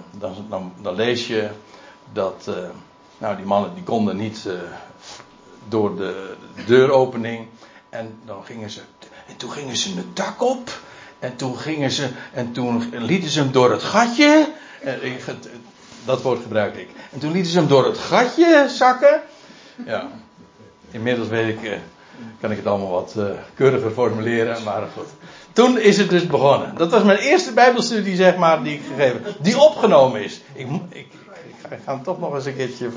dan, dan, lees je dat. Uh, nou, die mannen die konden niet door de deuropening. En dan gingen ze. En toen gingen ze het dak op. En toen gingen ze, en toen lieten ze hem door het gatje. Dat woord gebruik ik. En toen lieten ze hem door het gatje zakken. Ja. Inmiddels weet ik, eh, kan ik het allemaal wat keuriger formuleren, maar goed. Toen is het dus begonnen. Dat was mijn eerste Bijbelstudie, zeg maar, die ik gegeven Die opgenomen is. Ik, ik, ik, ga, hem toch nog eens een keertje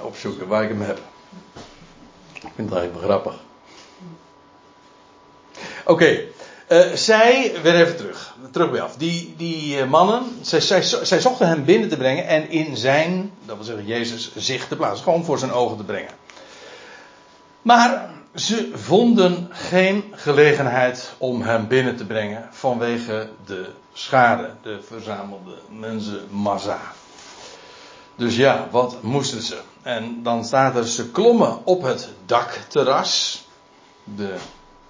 opzoeken waar ik hem heb. Ik vind het eigenlijk wel grappig. Oké. Uh, zij, weer even terug, terug bij af. Die, die uh, mannen, zij, zij, zij, zochten hem binnen te brengen en in zijn, dat wil zeggen Jezus, zicht te plaatsen. Gewoon voor zijn ogen te brengen. Maar ze vonden geen gelegenheid om hem binnen te brengen vanwege de schade, de verzamelde mensenmassa. Dus ja, wat moesten ze? En dan er, ze klommen op het dakterras. De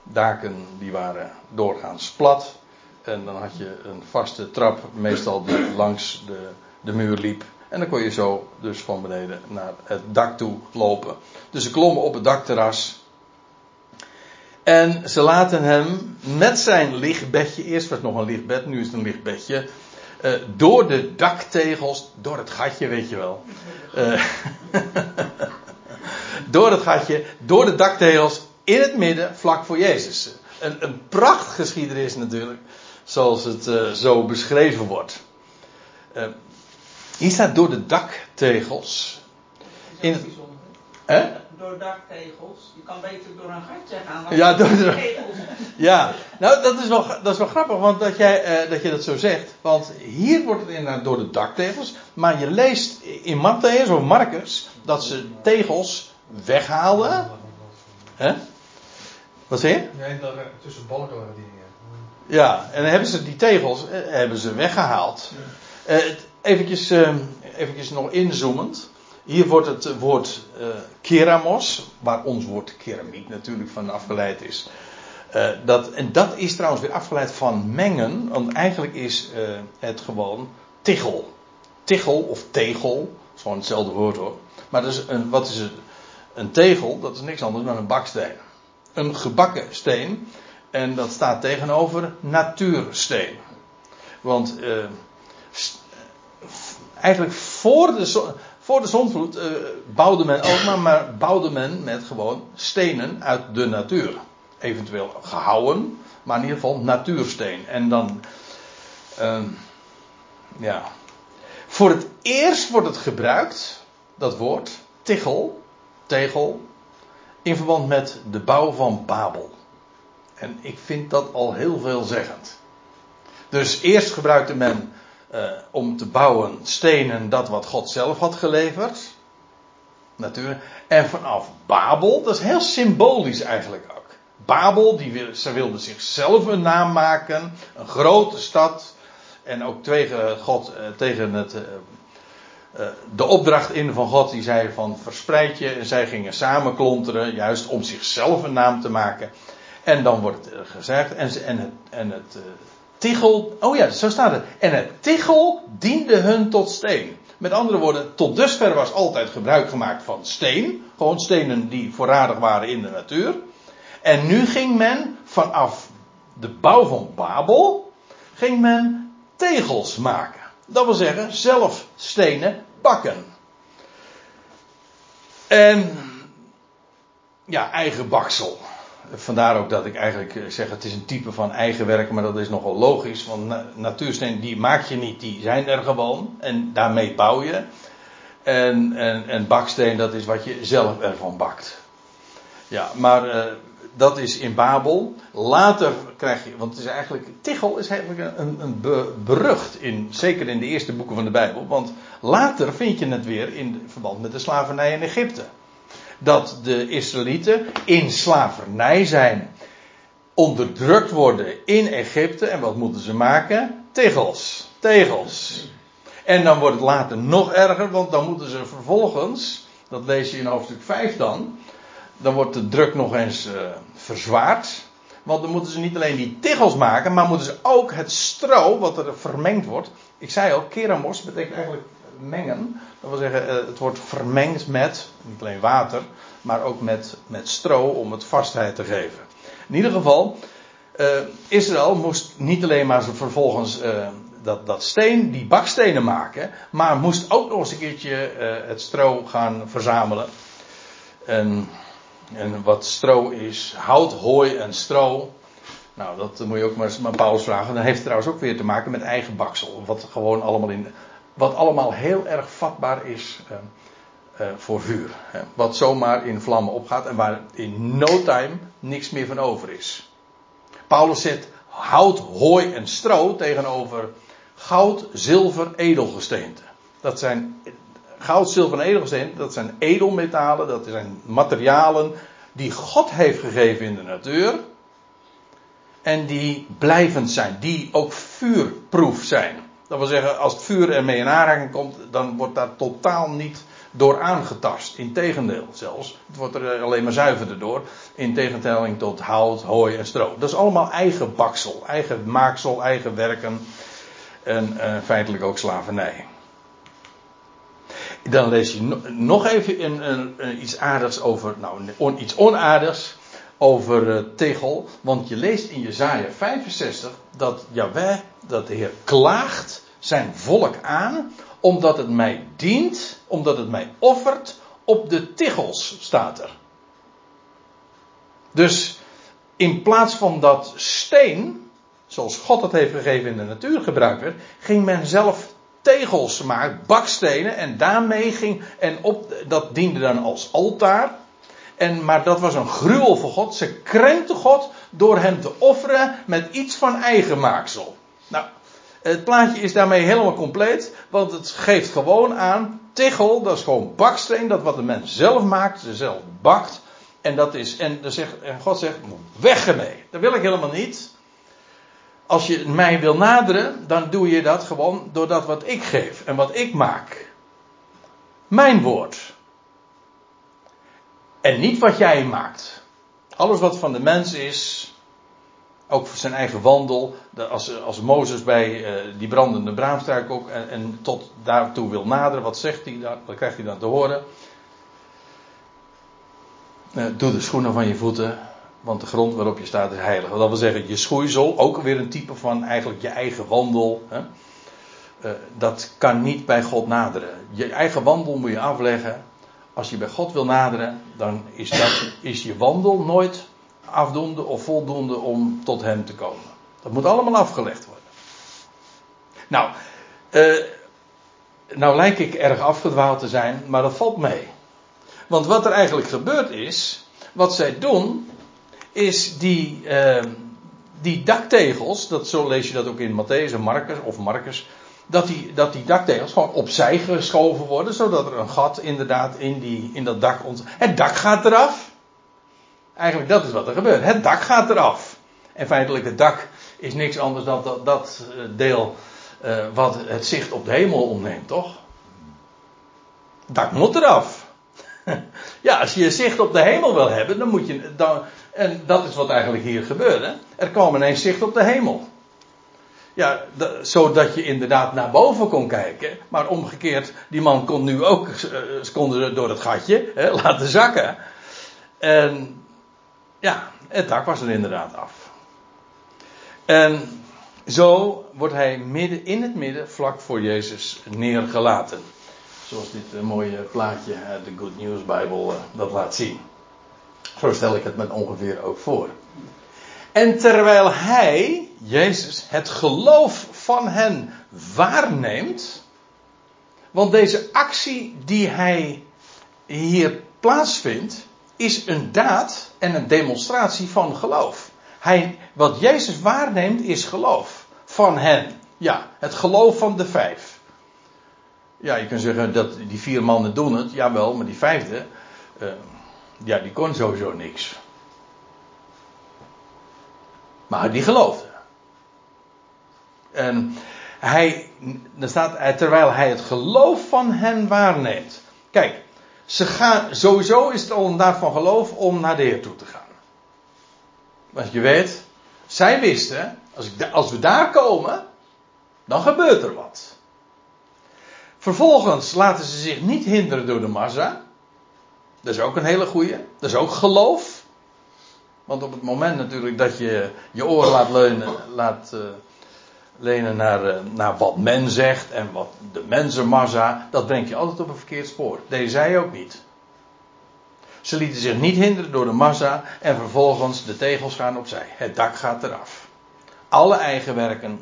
daken die waren doorgaans plat. En dan had je een vaste trap, meestal die langs de, de muur liep. En dan kon je zo dus van beneden naar het dak toe lopen. Dus ze klommen op het dakterras. En ze laten hem met zijn lichtbedje, eerst was het nog een lichtbed, nu is het een lichtbedje, eh, door de daktegels, door het gatje, weet je wel. Eh, [LAUGHS] door het gatje, door de daktegels, in het midden, vlak voor Jezus. Een, een prachtgeschiedenis natuurlijk, zoals het eh, zo beschreven wordt. Hier staat door de daktegels. In het, hè? Door daktegels. Je kan beter door een gatje gaan Ja, door de- tegels. [LAUGHS] Ja, nou dat is wel, dat is wel grappig want dat, jij, eh, dat je dat zo zegt. Want hier wordt het inderdaad door de daktegels. Maar je leest in Matthäus of Marcus dat ze tegels weghaalden. Hè? Wat zeg je? Nee, dat tussen balken waren dingen. Ja, en dan hebben ze die tegels eh, hebben ze weggehaald. Eh, het- eventjes, eh, eventjes nog inzoomend. Hier wordt het woord eh, keramos, waar ons woord keramiek natuurlijk van afgeleid is. Eh, dat, en dat is trouwens weer afgeleid van mengen, want eigenlijk is eh, het gewoon tichel. Tichel of tegel, dat is gewoon hetzelfde woord hoor. Maar dus een, wat is het? Een tegel, dat is niks anders dan een baksteen. Een gebakken steen. En dat staat tegenover natuursteen. Want eigenlijk voor de, voor de zonvloed eh, bouwde men ook maar, maar bouwde men met gewoon stenen uit de natuur. Eventueel gehouden, maar in ieder geval natuursteen. En dan, ehm, ja. Voor het eerst wordt het gebruikt, dat woord, tichel, tegel, in verband met de bouw van Babel. En ik vind dat al heel veelzeggend. Dus eerst gebruikte men eh, om te bouwen stenen dat wat God zelf had geleverd. Natuurlijk. En vanaf Babel, dat is heel symbolisch eigenlijk ook. Babel, die ze wilden zichzelf een naam maken, een grote stad. En ook tegen, God, eh, tegen het, eh, de opdracht in van God, die zei van verspreid je. En zij gingen samen klonteren, juist om zichzelf een naam te maken. En dan wordt eh, gezegd, en, en het, en het tichel, oh ja, zo staat het. En het tichel diende hun tot steen. Met andere woorden, tot dusver was altijd gebruik gemaakt van steen. Gewoon stenen die voorradig waren in de natuur. En nu ging men vanaf de bouw van Babel, ging men tegels maken. Dat wil zeggen, zelf stenen bakken. En ja, eigen baksel. Vandaar ook dat ik eigenlijk eh, zeg het is een type van eigen werk, maar dat is nogal logisch. Want na- natuursteen die maak je niet, die zijn er gewoon. En daarmee bouw je. En, en, en baksteen dat is wat je zelf ervan bakt. Ja, maar eh, dat is in Babel. Later krijg je, want het is eigenlijk, Tichel is eigenlijk een, een be- berucht, in, zeker in de eerste boeken van de Bijbel. Want later vind je het weer in verband met de slavernij in Egypte dat de Israëlieten in slavernij zijn, onderdrukt worden in Egypte. En wat moeten ze maken? Tegels. Tegels. En dan wordt het later nog erger, want dan moeten ze vervolgens, dat lees je in hoofdstuk 5 dan, dan wordt de druk nog eens eh, verzwaard. Want dan moeten ze niet alleen die tegels maken, maar moeten ze ook het stro, wat er vermengd wordt. Ik zei al, keramos betekent eigenlijk mengen. Dat wil zeggen, eh, het wordt vermengd met, niet alleen water, maar ook met, met stro om het vastheid te geven. In ieder geval, eh, Israël moest niet alleen maar vervolgens eh, dat, dat steen, die bakstenen maken, maar moest ook nog eens een keertje het stro gaan verzamelen. En, en wat stro is, hout, hooi en stro. Nou, dat moet je ook maar eens aan Paulus vragen. Dan heeft trouwens ook weer te maken met eigen baksel. Wat gewoon allemaal in. Wat allemaal heel erg vatbaar is eh, eh, voor vuur. Wat zomaar in vlammen opgaat en waar in no time niks meer van over is. Paulus zet hout, hooi en stro tegenover goud, zilver, edelgesteente. Dat zijn goud, zilver en edelgesteente, dat zijn edelmetalen, dat zijn materialen die God heeft gegeven in de natuur. En die blijvend zijn, die ook vuurproef zijn. Dat wil zeggen, als het vuur ermee in aanraking komt, dan wordt daar totaal niet door aangetast. Integendeel zelfs. Het wordt er alleen maar zuiverder door. In tegenstelling tot hout, hooi en stro. Dat is allemaal eigen baksel, eigen maaksel, eigen werken. En eh, feitelijk ook slavernij. Dan lees je no- nog even een, een iets aardigs over, nou iets onaardigs over eh, tegel. Want je leest in Jezaja 65 dat Jaweh, dat de Heer klaagt zijn volk aan, omdat het mij dient, omdat het mij offert op de tichels, staat er. Dus in plaats van dat steen, zoals God het heeft gegeven in de natuur gebruikt werd, ging men zelf tegels maken, bakstenen, en daarmee ging, en op, dat diende dan als altaar. En, maar dat was een gruwel voor God. Ze krenkte God door hem te offeren met iets van eigen maaksel. Nou, het plaatje is daarmee helemaal compleet, want het geeft gewoon aan, tichel, dat is gewoon baksteen, dat wat de mens zelf maakt, ze zelf bakt. En, dat is, en, zegt, en God zegt, weg ermee. Dat wil ik helemaal niet. Als je mij wil naderen, dan doe je dat gewoon door dat wat ik geef en wat ik maak. Mijn woord. En niet wat jij maakt. Alles wat van de mens is, ook voor zijn eigen wandel. Als, als Mozes bij uh, die brandende braamstruik ook en, tot daartoe wil naderen, wat zegt hij dan? Wat krijgt hij dan te horen? Uh, doe de schoenen van je voeten, want de grond waarop je staat is heilig. Dat wil zeggen, je schoeisel, ook weer een type van eigenlijk je eigen wandel. Hè? Uh, dat kan niet bij God naderen. Je eigen wandel moet je afleggen. Als je bij God wil naderen, dan is, dat, is je wandel nooit afdoende of voldoende om tot hem te komen. Dat moet allemaal afgelegd worden. Nou, uh, nou lijk ik erg afgedwaald te zijn, maar dat valt mee. Want wat er eigenlijk gebeurd is, wat zij doen, is die, uh, die daktegels, dat, zo lees je dat ook in Matthäus en Marcus, of Marcus, dat die, dat die daktegels gewoon opzij geschoven worden, zodat er een gat inderdaad in, die, in dat dak ont. Het dak gaat eraf. Eigenlijk dat is wat er gebeurt. Het dak gaat eraf. En feitelijk het dak is niks anders dan dat, dat deel uh, wat het zicht op de hemel ontneemt, toch? Het dak moet eraf. [LAUGHS] ja, als je zicht op de hemel wil hebben, dan moet je. Dan, en dat is wat eigenlijk hier gebeurde. Er kwam ineens zicht op de hemel. Ja, zodat je inderdaad naar boven kon kijken. Maar omgekeerd, die man kon nu ook uh, kon door het gatje hè, [LAUGHS] laten zakken. En ja, het dak was er inderdaad af. En zo wordt hij midden in het midden, vlak voor Jezus, neergelaten. Zoals dit mooie plaatje de Good News Bijbel dat laat zien. Zo stel ik het me ongeveer ook voor. En terwijl hij, Jezus, het geloof van hen waarneemt. Want deze actie die hij hier plaatsvindt, is een daad en een demonstratie van geloof. Hij, wat Jezus waarneemt is geloof van hen. Ja, het geloof van de vijf. Ja, je kunt zeggen dat die vier mannen doen het, jawel, maar die vijfde, uh, ja, die kon sowieso niks. Maar die geloofde. En hij, er staat, terwijl hij het geloof van hen waarneemt. Kijk, ze gaan, sowieso is het al een van geloof om naar de Heer toe te gaan. Want je weet, zij wisten, als, ik, als we daar komen, dan gebeurt er wat. Vervolgens laten ze zich niet hinderen door de massa. Dat is ook een hele goeie. Dat is ook geloof. Want op het moment natuurlijk dat je je oren laat leunen, laat uh, lenen naar, uh, naar wat men zegt en wat de mensenmassa, dat brengt je altijd op een verkeerd spoor. Deze zij ook niet. Ze lieten zich niet hinderen door de massa en vervolgens de tegels gaan opzij. Het dak gaat eraf. Alle eigen werken.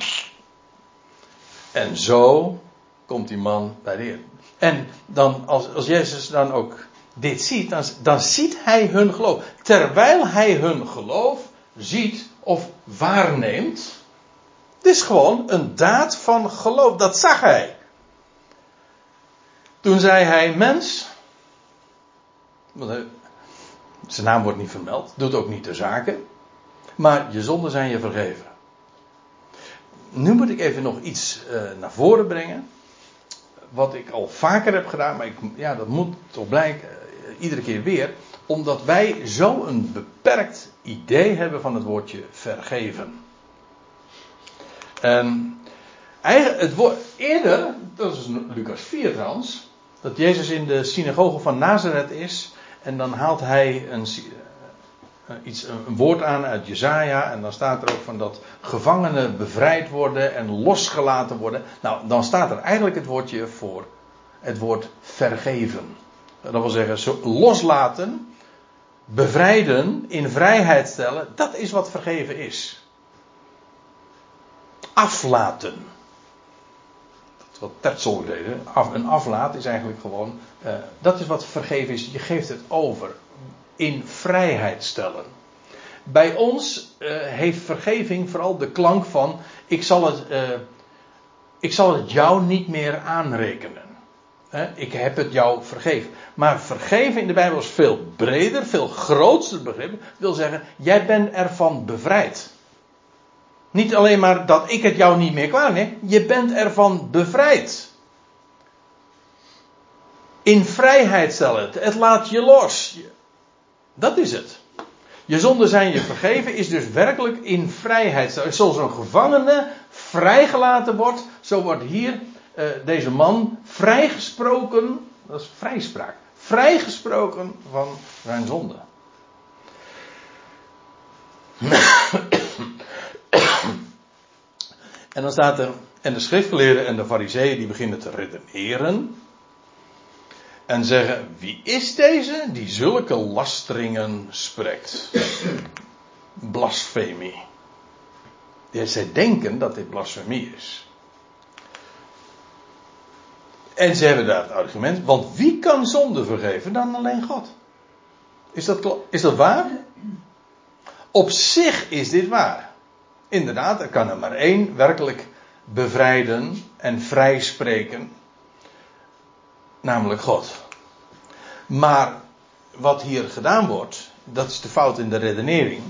En zo komt die man bij de Heer. En dan, als, als Jezus dan ook dit ziet, dan, dan ziet hij hun geloof. Terwijl hij hun geloof ziet of waarneemt. Het is gewoon een daad van geloof. Dat zag hij. Toen zei hij: Mens. Zijn naam wordt niet vermeld. Doet ook niet de zaken. Maar je zonden zijn je vergeven. Nu moet ik even nog iets uh, naar voren brengen. Wat ik al vaker heb gedaan, maar ik, ja, dat moet toch blijken iedere keer weer, omdat wij zo een beperkt idee hebben van het woordje vergeven. En eigen, het woord, eerder, dat is Lucas 4 trouwens, dat Jezus in de synagoge van Nazareth is en dan haalt hij een, eh, iets, een, woord aan uit Jezaja. En dan staat er ook van dat gevangenen bevrijd worden en losgelaten worden. Nou, dan staat er eigenlijk het woordje voor het woord vergeven. Dat wil zeggen, loslaten, bevrijden, in vrijheid stellen. Dat is wat vergeven is. Aflaten. Dat is wat Tertzel deed. Af, een aflaat is eigenlijk gewoon. eh, dat is wat vergeven is. Je geeft het over. In vrijheid stellen. Bij ons eh, heeft vergeving vooral de klank van: ik zal het, eh, ik zal het jou niet meer aanrekenen. Ik heb het jou vergeven. Maar vergeven in de Bijbel is veel breder, veel grootste begrip. wil zeggen, jij bent ervan bevrijd. Niet alleen maar dat ik het jou niet meer kwalijk neem, je bent ervan bevrijd. In vrijheid stellen. Het laat je los. Dat is het. Je zonden zijn je vergeven is dus werkelijk in vrijheid. Zoals een gevangene vrijgelaten wordt, zo wordt hier eh, deze man vrijgesproken. Dat is vrijspraak. Vrijgesproken van zijn zonde. En dan staat er, en de schriftgeleerden en de fariseeën die beginnen te redeneren. En zeggen, wie is deze die zulke lasteringen spreekt? Blasfemie. Ja, zij denken dat dit blasfemie is. En ze hebben daar het argument, want wie kan zonde vergeven dan alleen God? Is dat, is dat waar? Op zich is dit waar. Inderdaad, er kan er maar één werkelijk bevrijden en vrijspreken. Namelijk God. Maar wat hier gedaan wordt, dat is de fout in de redenering.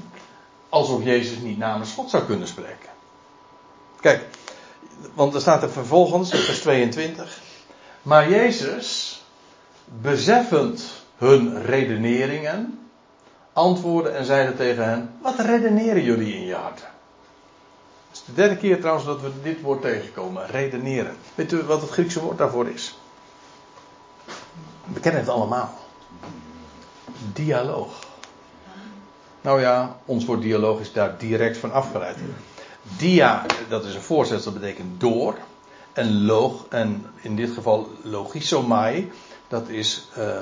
Alsof Jezus niet namens God zou kunnen spreken. Kijk, want er staat er vervolgens in vers 22. Maar Jezus, beseffend hun redeneringen, antwoordde en zeide tegen hen: Wat redeneren jullie in je harten? Het is de derde keer trouwens dat we dit woord tegenkomen: redeneren. Weet u wat het Griekse woord daarvoor is? We kennen het allemaal. Dialoog. Nou ja, ons woord dialoog is daar direct van afgeleid. Dia, dat is een voorzetsel, dat betekent door. En log, en in dit geval logisomai, dat is eh,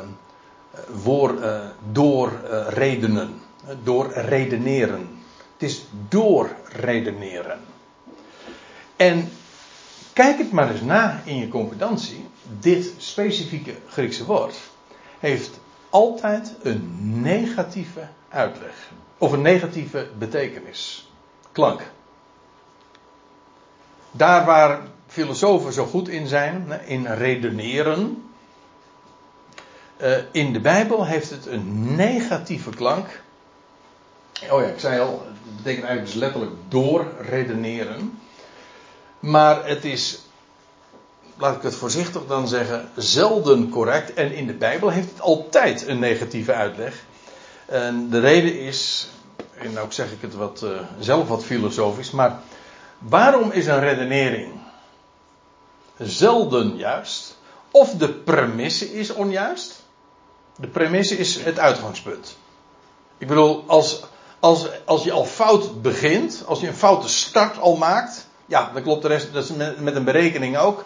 woord, eh, door eh, redenen. Door redeneren. Het is door redeneren. En kijk het maar eens na in je concordantie. Dit specifieke Griekse woord heeft altijd een negatieve uitleg. Of een negatieve betekenis. Klank. Daar waar filosofen zo goed in zijn, in redeneren. eh, In de Bijbel heeft het een negatieve klank. Oh ja, ik zei al, betekent eigenlijk dus letterlijk door redeneren. Maar het is, laat ik het voorzichtig dan zeggen, zelden correct. En in de Bijbel heeft het altijd een negatieve uitleg. En de reden is, en nou zeg ik het wat, eh, zelf wat filosofisch, maar waarom is een redenering zelden juist? Of de premisse is onjuist? De premisse is het uitgangspunt. Ik bedoel, als, als, als je al fout begint, als je een foute start al maakt, ja, dan klopt de rest, dat is met, een berekening ook.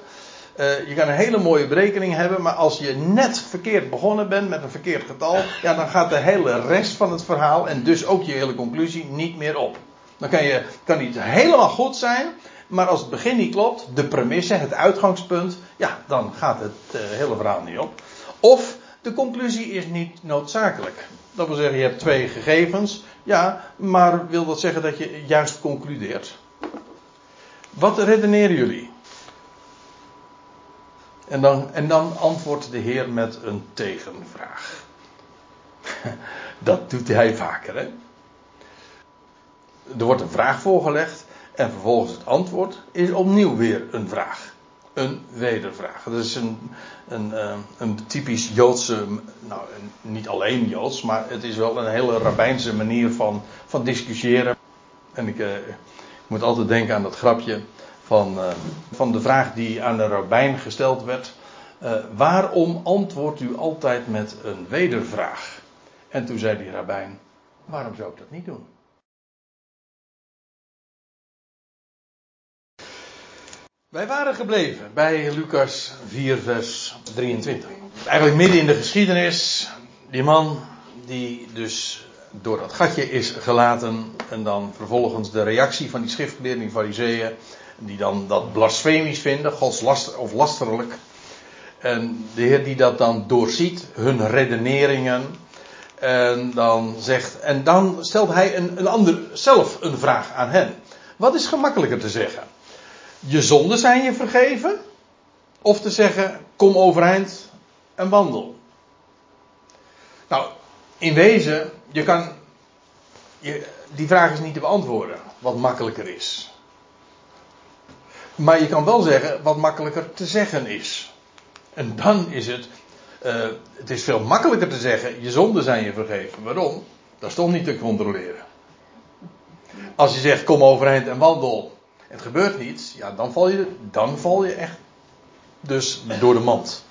Eh, je kan een hele mooie berekening hebben, maar als je net verkeerd begonnen bent met een verkeerd getal, ja, dan gaat de hele rest van het verhaal en dus ook je hele conclusie niet meer op. Dan kan je, kan niet helemaal goed zijn, maar als het begin niet klopt, de premisse, het uitgangspunt, ja, dan gaat het eh, hele verhaal niet op. Of de conclusie is niet noodzakelijk. Dat wil zeggen, je hebt twee gegevens, ja, maar wil dat zeggen dat je juist concludeert? Wat redeneren jullie? En dan, en dan antwoordt de Heer met een tegenvraag. [LAUGHS] Dat doet hij vaker, hè? Er wordt een vraag voorgelegd en vervolgens het antwoord is opnieuw weer een vraag. Een wedervraag. Dat is een, een, eh, een typisch Joodse, nou niet alleen Joods, maar het is wel een hele rabbijnse manier van, van discussiëren. En ik, eh, ik moet altijd denken aan dat grapje van, eh, van de vraag die aan de rabbijn gesteld werd. Eh, waarom antwoordt u altijd met een wedervraag? En toen zei die rabbijn, Waarom zou ik dat niet doen? Wij waren gebleven bij Lucas 4, vers 23. Eigenlijk midden in de geschiedenis. Die man die dus door dat gatje is gelaten. En dan vervolgens de reactie van die schriftgeleerden, die fariseeën. Die dan dat blasfemisch vinden, godslaster of lasterlijk. En de Heer die dat dan doorziet, hun redeneringen. En dan zegt, en dan stelt hij een, een ander, zelf een vraag aan hen. Wat is gemakkelijker te zeggen? Je zonden zijn je vergeven? Of te zeggen, kom overeind en wandel? Nou, in wezen, je kan, je, die vraag is niet te beantwoorden, wat makkelijker is. Maar je kan wel zeggen wat makkelijker te zeggen is. En dan is het, uh, het is veel makkelijker te zeggen, je zonden zijn je vergeven. Waarom? Dat is toch niet te controleren. Als je zegt, kom overeind en wandel, het gebeurt niets, ja, dan val je, dan val je echt dus door de mand.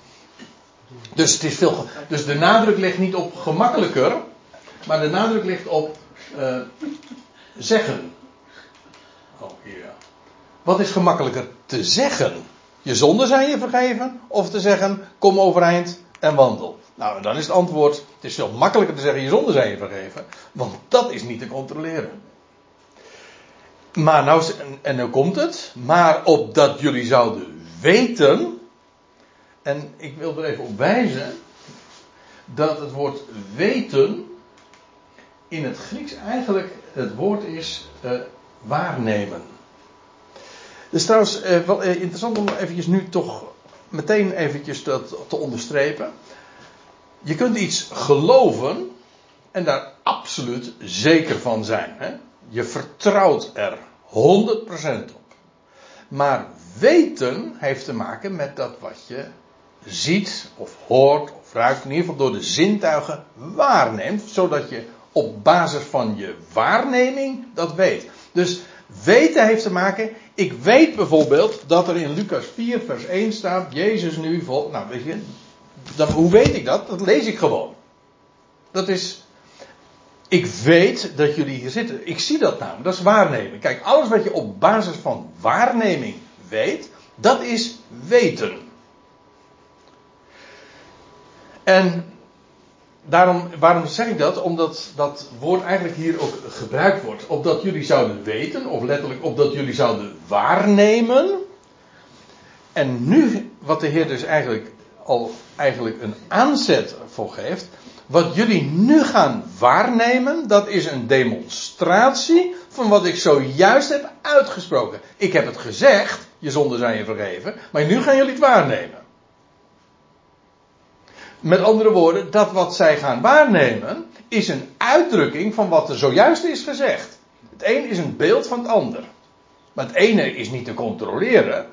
Dus, het is veel, dus de nadruk ligt niet op gemakkelijker, maar de nadruk ligt op uh, zeggen. Oh. Wat is gemakkelijker te zeggen? Je zonden zijn je vergeven, of te zeggen, kom overeind en wandel. Nou, dan is het antwoord, het is veel makkelijker te zeggen, je zonden zijn je vergeven, want dat is niet te controleren. Maar nou, en nu komt het, maar opdat jullie zouden weten, en ik wil er even op wijzen, dat het woord weten in het Grieks eigenlijk het woord is uh, waarnemen. Is trouwens uh, wel uh, interessant om eventjes nu toch meteen eventjes dat te onderstrepen. Je kunt iets geloven en daar absoluut zeker van zijn. Hè? Je vertrouwt er 100% op. Maar weten heeft te maken met dat wat je ziet of hoort of ruikt, in ieder geval door de zintuigen waarneemt, zodat je op basis van je waarneming dat weet. Dus weten heeft te maken, ik weet bijvoorbeeld dat er in Lucas 4 vers 1 staat, Jezus nu vol, nou weet je, dat, hoe weet ik dat? Dat lees ik gewoon. Dat is ik weet dat jullie hier zitten. Ik zie dat namelijk. Dat is waarneming. Kijk, alles wat je op basis van waarneming weet, dat is weten. En daarom, waarom zeg ik dat? Omdat dat woord eigenlijk hier ook gebruikt wordt. Opdat jullie zouden weten, of letterlijk opdat jullie zouden waarnemen. En nu, wat de Heer dus eigenlijk al eigenlijk een aanzet voor geeft. Wat jullie nu gaan waarnemen, dat is een demonstratie van wat ik zojuist heb uitgesproken. Ik heb het gezegd, je zonden zijn je vergeven, maar nu gaan jullie het waarnemen. Met andere woorden, dat wat zij gaan waarnemen, is een uitdrukking van wat er zojuist is gezegd. Het een is een beeld van het ander. Maar het ene is niet te controleren,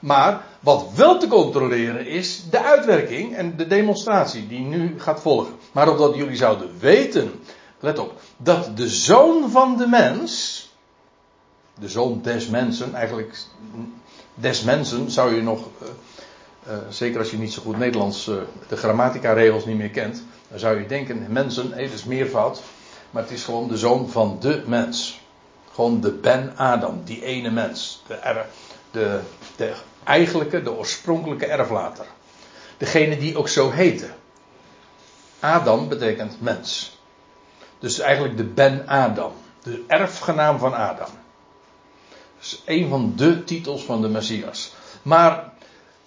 maar wat wel te controleren is de uitwerking en de demonstratie die nu gaat volgen. Maar opdat jullie zouden weten, let op, dat de zoon van de mens, de zoon des mensen, eigenlijk des mensen zou je nog, uh, uh, zeker als je niet zo goed Nederlands uh, de grammatica-regels niet meer kent, dan zou je denken, mensen, het is meervoud, maar het is gewoon de zoon van de mens. Gewoon de Ben Adam, die ene mens. De, de, de eigenlijke, de oorspronkelijke erflater. Degene die ook zo heette. Adam betekent mens. Dus eigenlijk de Ben Adam. De erfgenaam van Adam. Dus een van de titels van de Messias. Maar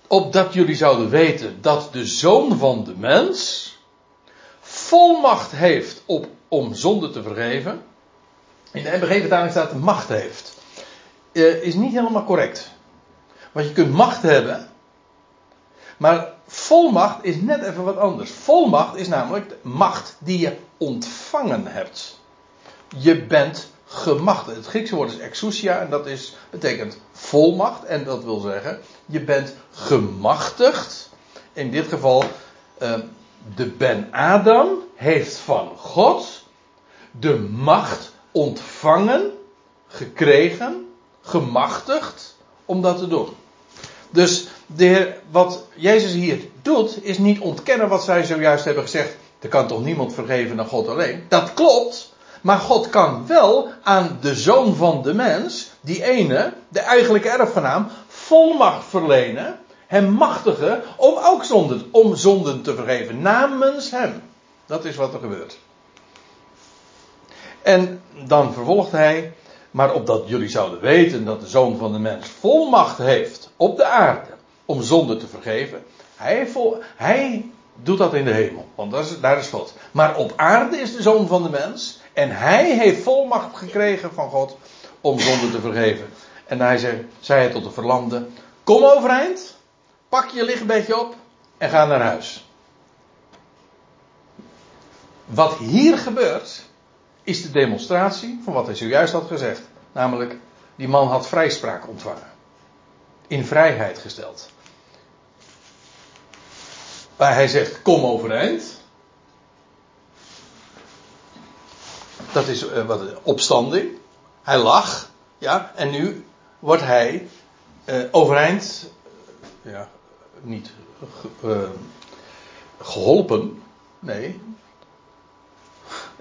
opdat jullie zouden weten dat de zoon van de mens volmacht heeft op, om zonde te vergeven. In de MBG-vertaling staat macht heeft. Uh, is niet helemaal correct. Want je kunt macht hebben. Maar volmacht is net even wat anders. Volmacht is namelijk de macht die je ontvangen hebt. Je bent gemachtigd. Het Griekse woord is exousia en dat is, betekent volmacht. En dat wil zeggen, je bent gemachtigd. In dit geval, uh, de Ben Adam heeft van God de macht ontvangen, gekregen, gemachtigd om dat te doen. Dus de, wat Jezus hier doet, is niet ontkennen wat zij zojuist hebben gezegd. Er kan toch niemand vergeven dan God alleen? Dat klopt. Maar God kan wel aan de zoon van de mens, die ene, de eigenlijke erfgenaam, volmacht verlenen, hem machtigen om ook zonden, om zonden te vergeven, namens hem. Dat is wat er gebeurt. En dan vervolgt hij, maar opdat jullie zouden weten dat de zoon van de mens volmacht heeft op de aarde om zonde te vergeven. Hij, vol, hij doet dat in de hemel, want daar is God. Maar op aarde is de zoon van de mens en hij heeft volmacht gekregen van God om zonde te vergeven. En hij zei, zei hij tot de verlamde, kom overeind, pak je lichtbedje op en ga naar huis. Wat hier gebeurt, is de demonstratie van wat hij zojuist had gezegd. Namelijk, die man had vrijspraak ontvangen. In vrijheid gesteld. Waar hij zegt, kom overeind. Dat is uh, wat opstanding. Hij lag. Ja, en nu wordt hij uh, overeind. ja, niet uh, geholpen. Nee,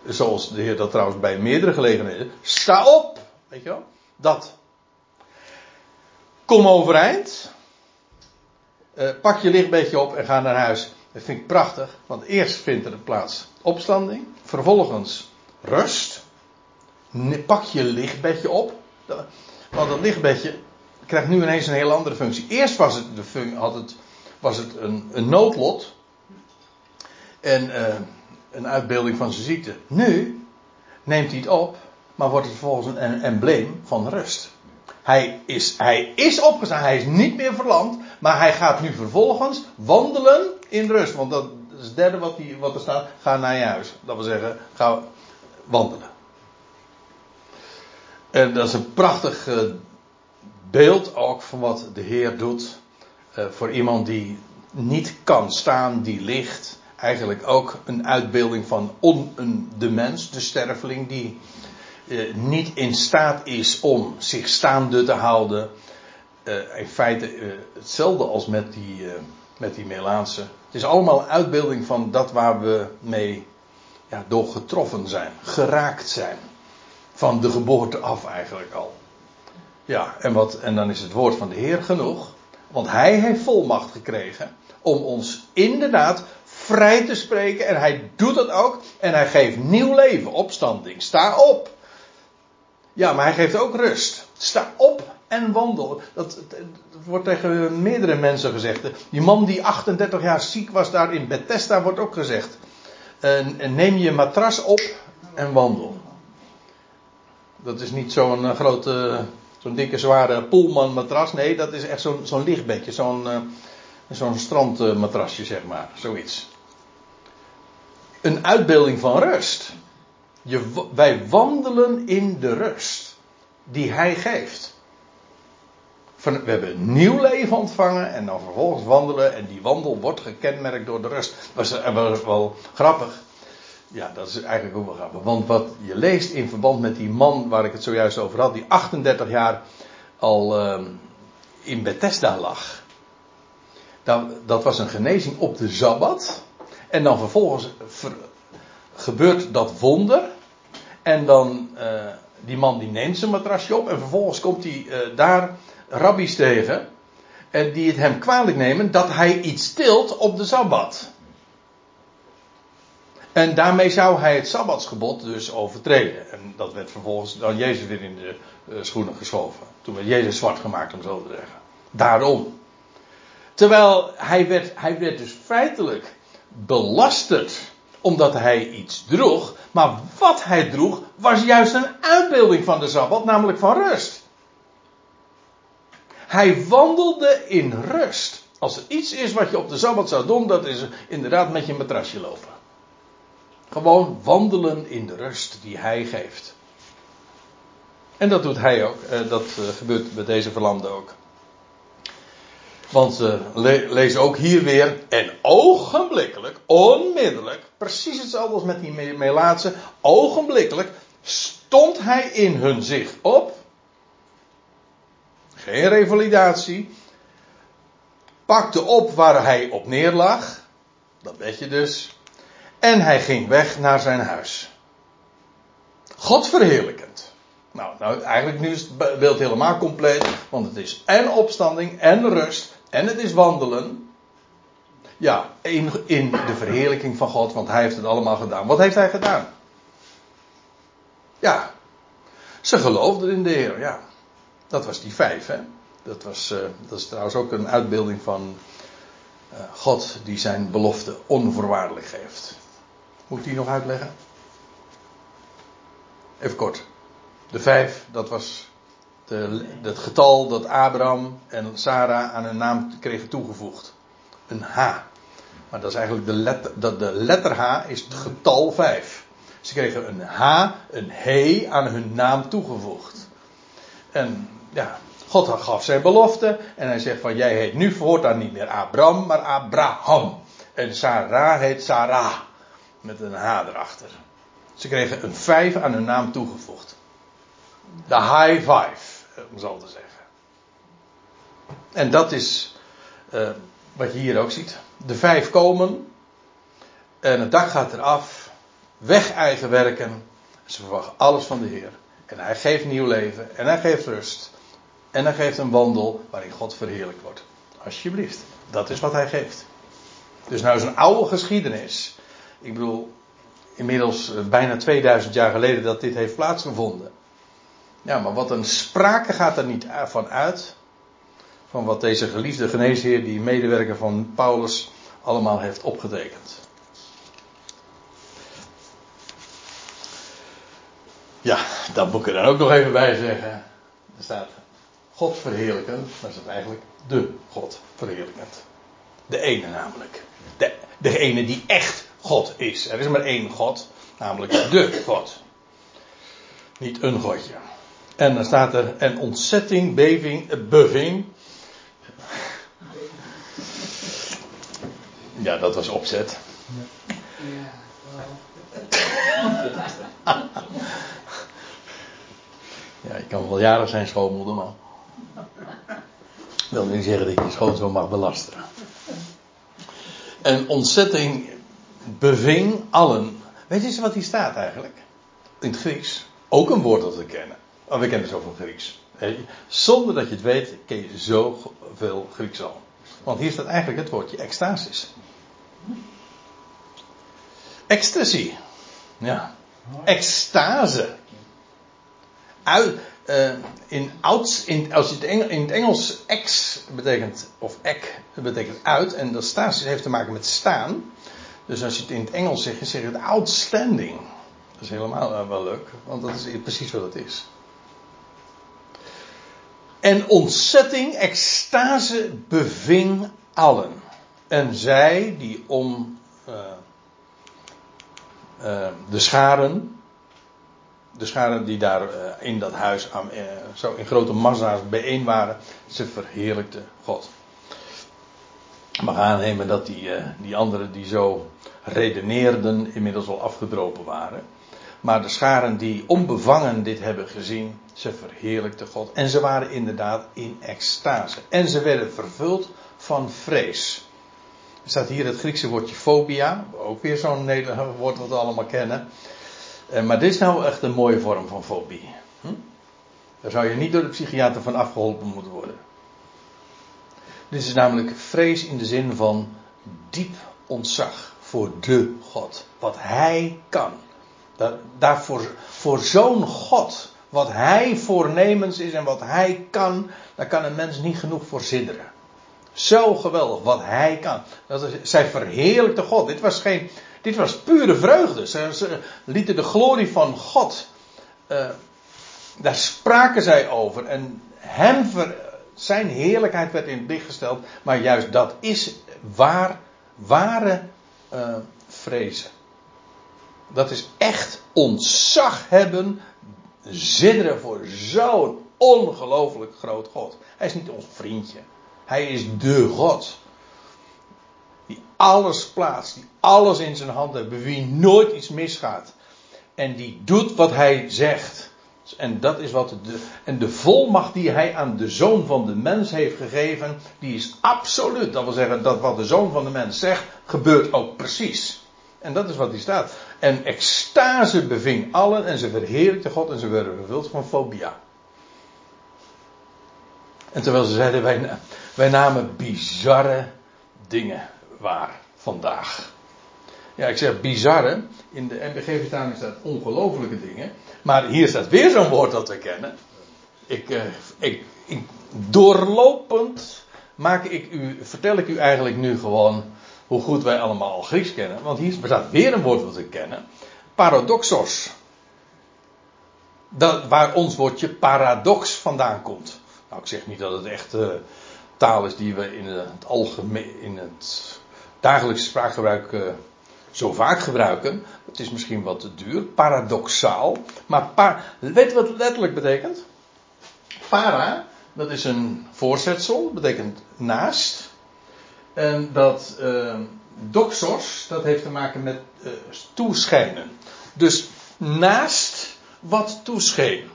Zoals de Heer dat trouwens bij meerdere gelegenheden. Sta op! Weet je wel? Dat. Kom overeind. Uh, pak je lichtbedje op en ga naar huis. Dat vind ik prachtig. Want eerst vindt er plaats opstanding. Vervolgens rust. Pak je lichtbedje op. Want dat lichtbedje krijgt nu ineens een heel andere functie. Eerst was het, de had het, was het een, een noodlot. En uh, een uitbeelding van zijn ziekte. Nu neemt hij het op, maar wordt het vervolgens een embleem van rust. Hij is, hij is opgestaan, hij is niet meer verlamd, maar hij gaat nu vervolgens wandelen in rust. Want dat is het derde wat, die, wat er staat, ga naar je huis. Dat wil zeggen, ga wandelen. En dat is een prachtig uh, beeld ook van wat de Heer doet uh, voor iemand die niet kan staan, die ligt eigenlijk ook een uitbeelding van een, de mens, de sterveling, die eh, niet in staat is om zich staande te houden. Uh, in feite uh, hetzelfde als met die, uh, met die Melaanse. Het is allemaal uitbeelding van dat waar we mee ja, door getroffen zijn, geraakt zijn. Van de geboorte af eigenlijk al. Ja, en, wat, en dan is het woord van de Heer genoeg. Want Hij heeft volmacht gekregen om ons inderdaad vrij te spreken. En hij doet dat ook. En hij geeft nieuw leven, opstanding. Sta op. Ja, maar hij geeft ook rust. Sta op en wandel. Dat, wordt tegen meerdere mensen gezegd. Die man die 38 jaar ziek was daar in Bethesda wordt ook gezegd. Neem je matras op en wandel. Dat is niet zo'n uh, grote, zo'n dikke zware poolman matras. Nee, dat is echt zo'n zo'n lichtbedje. Zo'n uh, zo'n strandmatrasje, zeg maar. Zoiets een uitbeelding van rust. Je, wij wandelen in de rust die Hij geeft. Van, we hebben nieuw leven ontvangen en dan vervolgens wandelen. En die wandel wordt gekenmerkt door de rust. Dat was, wel grappig. Ja, dat is eigenlijk ook wel grappig. Want wat je leest in verband met die man waar ik het zojuist over had, die 38 jaar al uh, in Bethesda lag. Dat, dat was een genezing op de Sabbat. En dan vervolgens gebeurt dat wonder. En dan, uh, die man die neemt zijn matrasje op. En vervolgens komt hij uh, daar rabbies tegen. En die het hem kwalijk nemen dat hij iets stilt op de Sabbat. En daarmee zou hij het Sabbatsgebod dus overtreden. En dat werd vervolgens dan Jezus weer in de uh, schoenen geschoven. Toen werd Jezus zwart gemaakt, om zo te zeggen. Daarom. Terwijl hij werd, hij werd dus feitelijk belasterd omdat hij iets droeg. Maar wat hij droeg was juist een uitbeelding van de Sabbat, namelijk van rust. Hij wandelde in rust. Als er iets is wat je op de Sabbat zou doen, dat is inderdaad met je matrasje lopen. Gewoon wandelen in de rust die hij geeft. En dat doet hij ook. Eh, dat eh, gebeurt bij deze verlamde ook. Want uh, le lees ook hier weer. En ogenblikkelijk, onmiddellijk, precies hetzelfde als met die Melaatse. Ogenblikkelijk stond hij in hun zicht op. Geen revalidatie. Pakte op waar hij op neerlag. Dat weet je dus. En hij ging weg naar zijn huis. God verheerlijkend. Nou, nou, eigenlijk nu is het beeld helemaal compleet. Want het is en opstanding en rust. En het is wandelen. Ja, in, in de verheerlijking van God. Want hij heeft het allemaal gedaan. Wat heeft hij gedaan? Ja, ze geloofden in de Heer. Ja, dat was die vijf. Hè? Dat, was, uh, dat is trouwens ook een uitbeelding van uh, God die zijn belofte onvoorwaardelijk geeft. Moet ik die nog uitleggen? Even kort. De vijf, dat was het getal dat Abraham en Sarah aan hun naam kregen toegevoegd. Een H. Maar dat is eigenlijk de letter, dat de letter H is het getal vijf. Ze kregen een H, een He aan hun naam toegevoegd. En ja, God gaf zijn belofte en hij zegt van jij heet nu voortaan niet meer Abraham, maar Abraham. En Sarah heet Sarah. Met een H erachter. Ze kregen een vijf aan hun naam toegevoegd. De high five, om zo te zeggen. En dat is uh, wat je hier ook ziet. De vijf komen. En het dak gaat eraf. Weg eigen werken. Ze verwachten alles van de Heer. En hij geeft nieuw leven. En hij geeft rust. En hij geeft een wandel waarin God verheerlijk wordt. Alsjeblieft. Dat is wat hij geeft. Dus nou is een oude geschiedenis. Ik bedoel, inmiddels eh, bijna 2000 jaar geleden dat dit heeft plaatsgevonden. Ja, maar wat een sprake gaat er niet van uit. Van wat deze geliefde geneesheer, die medewerker van Paulus, allemaal heeft opgetekend. Ja, dat moet ik er dan ook nog even bij zeggen. Er staat God verheerlijken, maar is eigenlijk de God verheerlijkend. De ene namelijk. De, degene die echt God is. Er is maar één God, namelijk de God. Niet een Godje. En dan staat er een ontzetting, beving, eh, beving. Ja, dat was opzet. [LAUGHS] Ja, ik kan wel jaren zijn schoonmoeder, maar. wil niet zeggen dat je je schoonzoon mag belasteren. En ontzetting beving allen. Weet je eens wat hier staat eigenlijk? In het Grieks. Ook een woord dat we kennen. Oh, we kennen zoveel Grieks. Zonder dat je het weet, ken je zoveel Grieks al. Want hier staat eigenlijk het woordje extasis. Ecstasy. Ja. Extase. Uit, uh, in, ouds, in, als je het in het Engels ex betekent, of ek betekent uit, en dat stasis heeft te maken met staan. Dus als je het in het Engels zegt, zeg je het outstanding. Dat is helemaal uh, wel leuk, want dat is precies wat het is. En ontzetting, extase beving allen. En zij die om uh, uh, de scharen, de scharen die daar uh, in dat huis zo in grote massa's bijeen waren, ze verheerlijkten God. Mag aannemen dat die, die anderen die zo redeneerden inmiddels al afgedropen waren. Maar de scharen die onbevangen dit hebben gezien, ze verheerlijkten God. En ze waren inderdaad in extase. En ze werden vervuld van vrees. Er staat hier het Griekse woordje phobia. Ook weer zo'n woord wat we allemaal kennen. Eh, maar dit is nou echt een mooie vorm van fobie. Hm? Daar zou je niet door de psychiater van afgeholpen moeten worden. Dit is namelijk vrees in de zin van diep ontzag voor de God. Wat Hij kan. Daarvoor, voor zo'n God, wat Hij voornemens is en wat Hij kan, daar kan een mens niet genoeg voor zidderen. Zo geweldig wat Hij kan. Dat is, zij verheerlijkte God. Dit was, geen, dit was pure vreugde. Ze, lieten de glorie van God. Uh, daar spraken zij over. En hem zijn heerlijkheid werd in het gesteld. Maar juist dat is waar, ware uh, vrezen. Dat is echt ontzag hebben, zidderen voor zo'n ongelooflijk groot God. Hij is niet ons vriendje. Hij is de God. Die alles plaatst, die alles in zijn hand heeft, bij wie nooit iets misgaat. En die doet wat hij zegt. En dat is wat de, en de volmacht die hij aan de zoon van de mens heeft gegeven, die is absoluut. Dat wil zeggen dat wat de zoon van de mens zegt, gebeurt ook precies. En dat is wat hier staat. En extase beving allen en ze verheerlijkten God en ze werden vervuld van fobia. En terwijl ze zeiden, wij, wij namen bizarre dingen waar vandaag. Ja, ik zeg bizarre. In de MBG-vertaling staat ongelofelijke dingen. Maar hier staat weer zo'n woord dat we kennen. Ik, eh, ik, doorlopend maak ik u, vertel ik u eigenlijk nu gewoon hoe goed wij allemaal al Grieks kennen. Want hier bestaat weer een woord wat we kennen. Paradoxos. Dat, waar ons woordje paradox vandaan komt. Nou, ik zeg niet dat het echt uh, taal is die we in het, algemeen, in het dagelijkse spraakgebruik uh, zo vaak gebruiken. Het is misschien wat te duur, paradoxaal. Maar pa, weet je wat het letterlijk betekent? Para, dat is een voorzetsel, betekent naast. En dat uh, doxos, dat heeft te maken met uh, toeschijnen. Dus naast wat toescheen.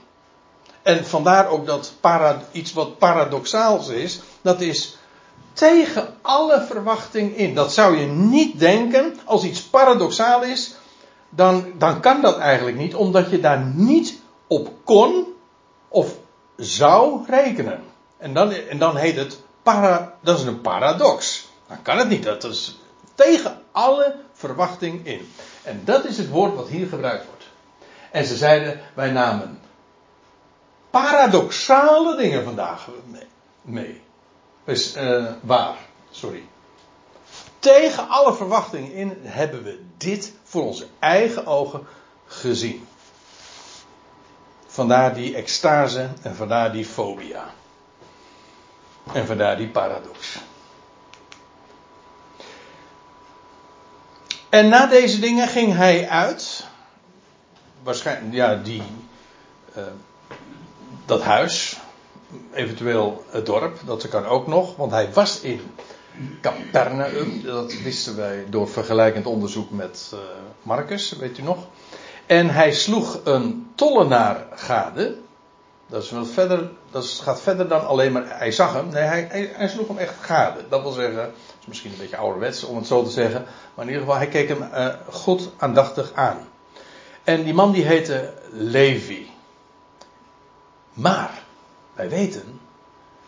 En vandaar ook dat para, iets wat paradoxaals is, dat is tegen alle verwachting in. Dat zou je niet denken, als iets paradoxaal is, dan, dan kan dat eigenlijk niet, omdat je daar niet op kon of zou rekenen. En dan, en dan heet het para, dat is een paradox. Dan kan het niet, dat is tegen alle verwachting in. En dat is het woord wat hier gebruikt wordt. En ze zeiden, wij namen paradoxale dingen vandaag mee. Dus, waar, sorry. Tegen alle verwachtingen in hebben we dit voor onze eigen ogen gezien. Vandaar die extase en vandaar die fobia. En vandaar die paradox. En na deze dingen ging hij uit. Waarschijnlijk, ja, die. Uh, dat huis, eventueel het dorp, dat kan ook nog, want hij was in Capernaum, dat wisten wij door vergelijkend onderzoek met uh, Marcus, weet u nog. En hij sloeg een tollenaar gade. Dat, verder, dat gaat verder dan alleen maar, hij zag hem, nee, hij, hij, hij sloeg hem echt gade. Dat wil zeggen, dat is misschien een beetje ouderwets om het zo te zeggen, maar in ieder geval, hij keek hem uh, goed aandachtig aan. En die man die heette Levi. Maar wij weten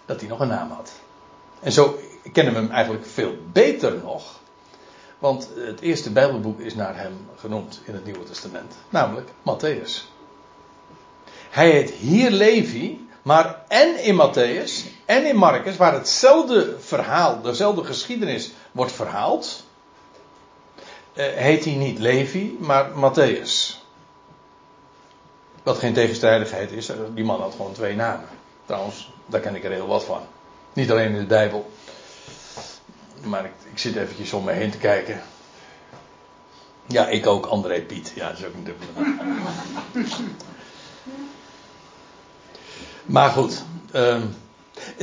dat hij nog een naam had. En zo kennen we hem eigenlijk veel beter nog. Want het eerste Bijbelboek is naar hem genoemd in het Nieuwe Testament. Namelijk Matthäus. Hij heet hier Levi, maar en in Matthäus en in Marcus, waar hetzelfde verhaal, dezelfde geschiedenis wordt verhaald, eh, heet hij niet Levi, maar Matthäus. Wat geen tegenstrijdigheid is, die man had gewoon twee namen. Trouwens, daar ken ik er heel wat van. Niet alleen in de Bijbel. Maar ik, ik zit eventjes om me heen te kijken. Ja, ik ook, André Piet. Ja, dat is ook een dubbele naam. Maar goed. Um,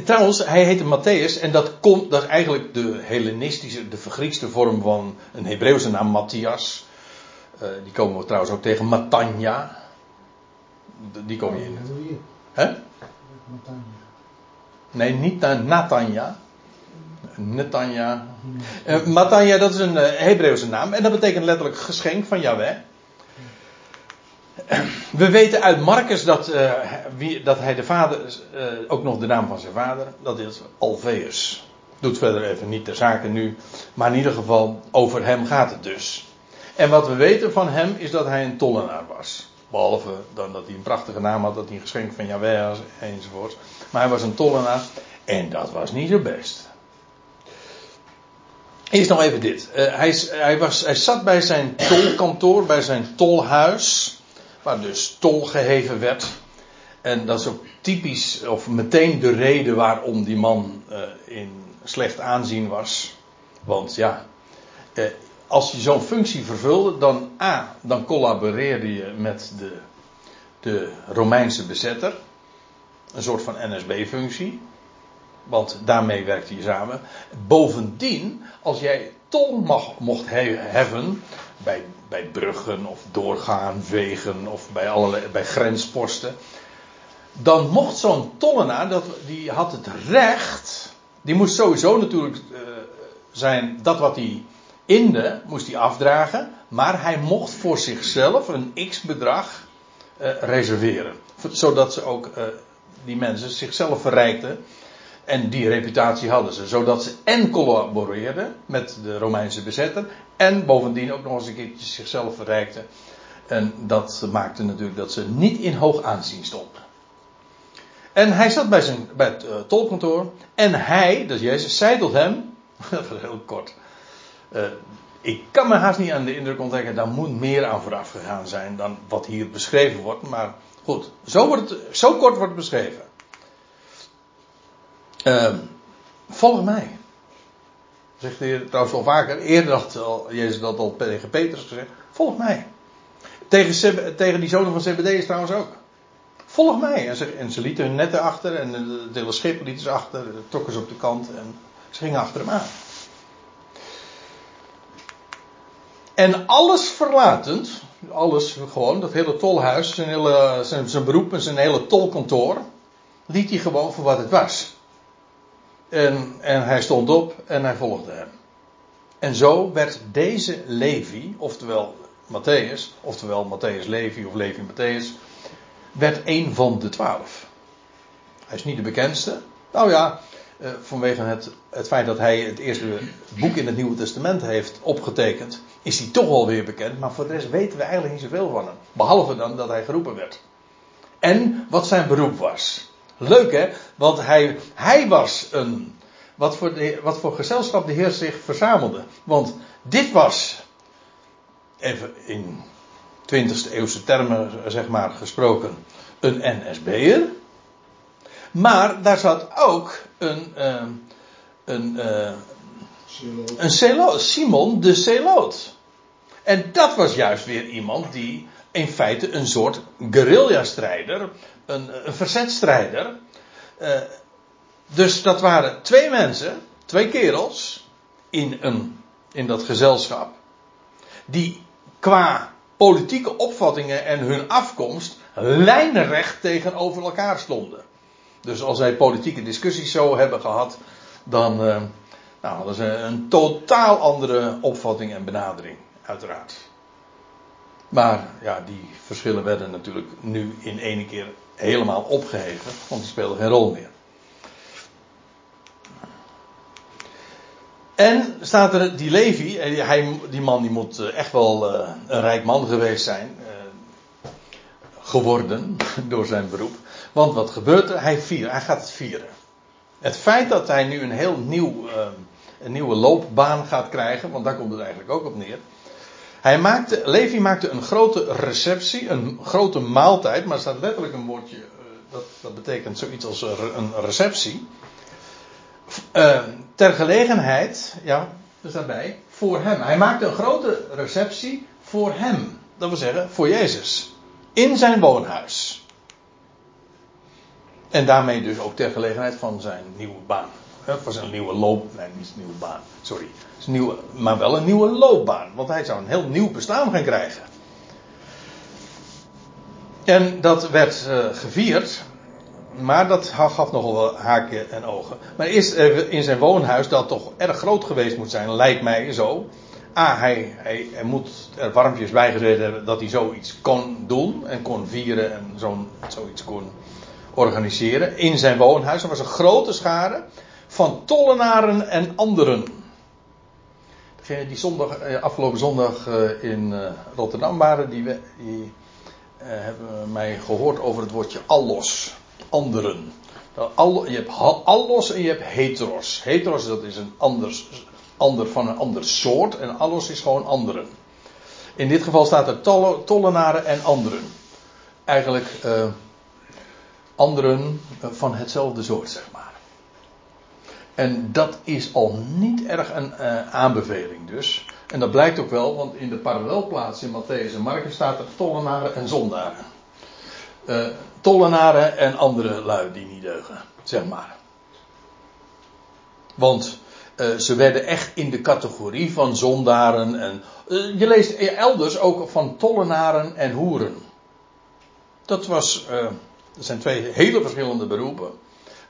trouwens, hij heette Matthäus en dat, komt, dat is eigenlijk de Hellenistische, de vergriekste vorm van een Hebreeuwse naam, Matthias. Uh, die komen we trouwens ook tegen, Matanja. Die kom je in. Hè? Nee, niet naar Natanja. Netanja. Uh, Matanja, dat is een uh, Hebreeuwse naam. En dat betekent letterlijk geschenk van Yahweh. [CLEARS THROAT] We weten uit Marcus dat, uh, wie, dat hij de vader, ook nog de naam van zijn vader, dat is Alveus. Doet verder even niet de zaken nu. Maar in ieder geval, over hem gaat het dus. En wat we weten van hem is dat hij een tollenaar was. Behalve dan dat hij een prachtige naam had, dat hij een geschenk van Yahweh enzovoort. Maar hij was een tollenaar en dat was niet zo best. Eerst nog even dit. Uh, hij, hij, was, hij zat bij zijn tolkantoor, bij zijn tolhuis, waar dus tol geheven werd. En dat is ook typisch, of meteen de reden waarom die man uh, in slecht aanzien was. Want ja, uh, als je zo'n functie vervulde, dan A, dan collaboreerde je met de, de Romeinse bezetter. Een soort van NSB-functie. Want daarmee werkte je samen. Bovendien, als jij tol mocht heffen bij, bij bruggen of doorgaan, wegen of bij, allerlei, bij grensposten. Dan mocht zo'n tollenaar, dat, die had het recht, die moest sowieso natuurlijk uh, zijn dat wat hij inde moest hij afdragen. Maar hij mocht voor zichzelf een x-bedrag eh, reserveren. Zodat ze ook, eh, die mensen, zichzelf verrijkten. En die reputatie hadden ze. Zodat ze en collaboreerden met de Romeinse bezetter. En bovendien ook nog eens een keertje zichzelf verrijkten. En dat maakte natuurlijk dat ze niet in hoog aanzien stonden. En hij zat bij, zijn, bij het uh, tolkantoor. En hij, dus Jezus, zei tot hem. [LAUGHS] Heel kort. Uh, ik kan me haast niet aan de indruk onttrekken. Daar moet meer aan vooraf gegaan zijn dan wat hier beschreven wordt. Maar goed, zo, wordt het, zo kort wordt het beschreven. Uh, volg mij. Zegt de Heer trouwens al vaker. Eerder had Jezus dat al tegen Petrus gezegd. Volg mij. Tegen, tegen die zonen van Zebedeus trouwens ook. Volg mij. En ze, en ze lieten hun netten achter. En het hele schip lieten ze achter. Trokken ze op de kant. En ze gingen achter hem aan. En alles verlatend. Alles gewoon. Dat hele tolhuis. Zijn, hele, zijn, zijn beroep en zijn hele tolkantoor. Liet hij gewoon voor wat het was. En, en hij stond op en hij volgde hem. En zo werd deze Levi, oftewel Matthäus, oftewel Matthäus Levi of Levi Matthäus, werd een van de twaalf. Hij is niet de bekendste. Nou ja, eh, vanwege het, het feit dat hij het eerste boek in het Nieuwe Testament heeft opgetekend, is hij toch wel weer bekend. Maar voor de rest weten we eigenlijk niet zoveel van hem. Behalve dan dat hij geroepen werd. En wat zijn beroep was. Leuk hè, want hij, hij was een. Wat voor, de, wat voor gezelschap de Heer zich verzamelde. Want dit was even in 20e eeuwse termen zeg maar gesproken, een NSB'er. Maar daar zat ook een, uh, een, uh, een Celoot, Simon de Celoot. En dat was juist weer iemand die in feite een soort guerrilla-strijder, een, een verzetstrijder. Uh, dus dat waren twee mensen, twee kerels, in, een, in dat gezelschap, die qua politieke opvattingen en hun afkomst lijnrecht tegenover elkaar stonden. Dus als zij politieke discussies zo hebben gehad, dan uh, nou, hadden ze een totaal andere opvatting en benadering, uiteraard. Maar ja, die verschillen werden natuurlijk nu in ene keer helemaal opgeheven, want die speelden geen rol meer. En staat er die Levi, hij, die man die moet eh, echt wel uh, een rijk man geweest zijn, uh, geworden [LAUGHS] door zijn beroep. Want wat gebeurt er? Hij, viert, hij gaat het vieren. Het feit dat hij nu een heel nieuw, een nieuwe loopbaan gaat krijgen, want daar komt het eigenlijk ook op neer. Hij maakte, Levi maakte een grote receptie, een grote maaltijd, maar er staat letterlijk een woordje, dat, dat betekent zoiets als een receptie. Uh, ter gelegenheid, ja, dus daarbij, voor hem. Hij maakte een grote receptie voor hem. Dat wil zeggen, voor Jezus. In zijn woonhuis. En daarmee dus ook ter gelegenheid van zijn nieuwe baan. Voor zijn nieuwe loop. Nee, niet zijn nieuwe baan. Sorry. Maar wel een nieuwe loopbaan. Want hij zou een heel nieuw bestaan gaan krijgen. En dat werd uh, gevierd maar dat gaf nogal wel haken en ogen. Maar eerst in zijn woonhuis, dat toch erg groot geweest moet zijn, lijkt mij zo. A, hij, hij, moet er warmpjes bij gezeten hebben dat hij zoiets kon doen en kon vieren en zo'n, zoiets kon organiseren. In zijn woonhuis, er was een grote schare van tollenaren en anderen. Degene die zondag, eh, afgelopen zondag eh, in eh, Rotterdam waren, die, die hebben mij gehoord over het woordje allos anderen. Je hebt allos en je hebt heteros. Heteros dat is een anders, ander van een ander soort en allos is gewoon anderen. In dit geval staat er tollenaren en anderen. Eigenlijk anderen van hetzelfde soort, zeg maar. En dat is al niet erg een uh, aanbeveling dus. En dat blijkt ook wel, want in de parallelplaats in Matthäus en Marcus staat er tollenaren en zondaren. Uh, tollenaren en andere lui die niet deugen, zeg maar. Want uh, ze werden echt in de categorie van zondaren en. Je leest elders ook van tollenaren en hoeren. Dat was. Dat zijn twee hele verschillende beroepen.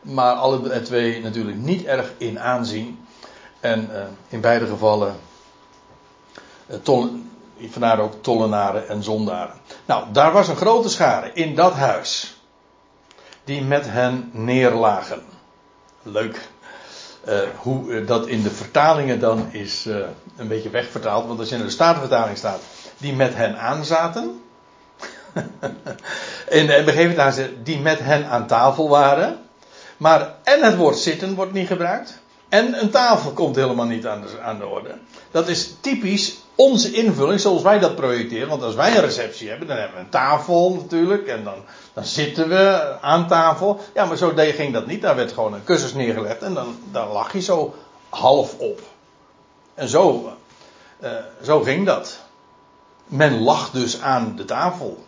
Maar alle twee natuurlijk niet erg in aanzien. En in beide gevallen. Tol, vandaar ook tollenaren en zondaren. Nou, daar was een grote schare in dat huis. Die met hen neerlagen. Leuk. eh, hoe eh, dat in de vertalingen dan is eh, een beetje wegvertaald. Want als je in de Statenvertaling staat. Die met hen aanzaten. [LAUGHS] in de MBG vertaling staat die met hen aan tafel waren. Maar en het woord zitten wordt niet gebruikt. En een tafel komt helemaal niet aan de, aan de orde. Dat is typisch onze invulling zoals wij dat projecteren. Want als wij een receptie hebben, dan hebben we een tafel natuurlijk. En dan, dan zitten we aan tafel. Ja, maar zo ging dat niet. Daar werd gewoon een kussens neergelegd. En dan, dan lag je zo half op. En zo, eh, zo ging dat. Men lag dus aan de tafel.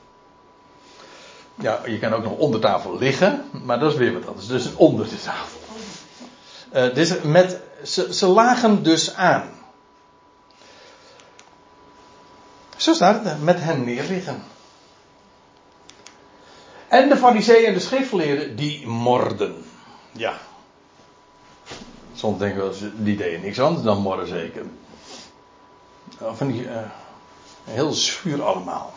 Ja, je kan ook nog onder tafel liggen. Maar dat is weer wat anders. Dus onder de tafel. Eh, dus met, ze, lagen dus aan. Zo staat het, met hen neerliggen. En de fariseeën en de schriftgeleerden, die morden. Ja. Soms denken we, die deden niks anders dan morden zeker. Van die, eh, heel zuur allemaal.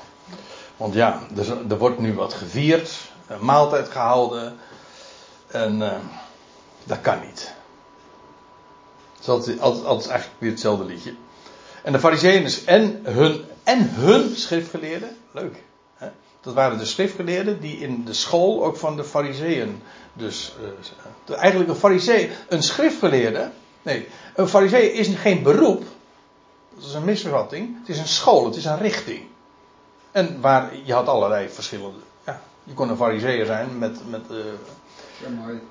Want ja, er, er wordt nu wat gevierd, een maaltijd gehouden. En eh, dat kan niet. Het is altijd, eigenlijk weer hetzelfde liedje. En de fariseeën dus en hun, en hun schriftgeleerden, leuk. Hè? Dat waren de schriftgeleerden die in de school ook van de fariseeën. Dus uh, eigenlijk een farisee, een schriftgeleerde. Nee, een farisee is geen beroep. Dat is een misvatting. Het is een school, het is een richting. En waar je had allerlei verschillende. Ja, je kon een fariseer zijn met. met uh, Shammai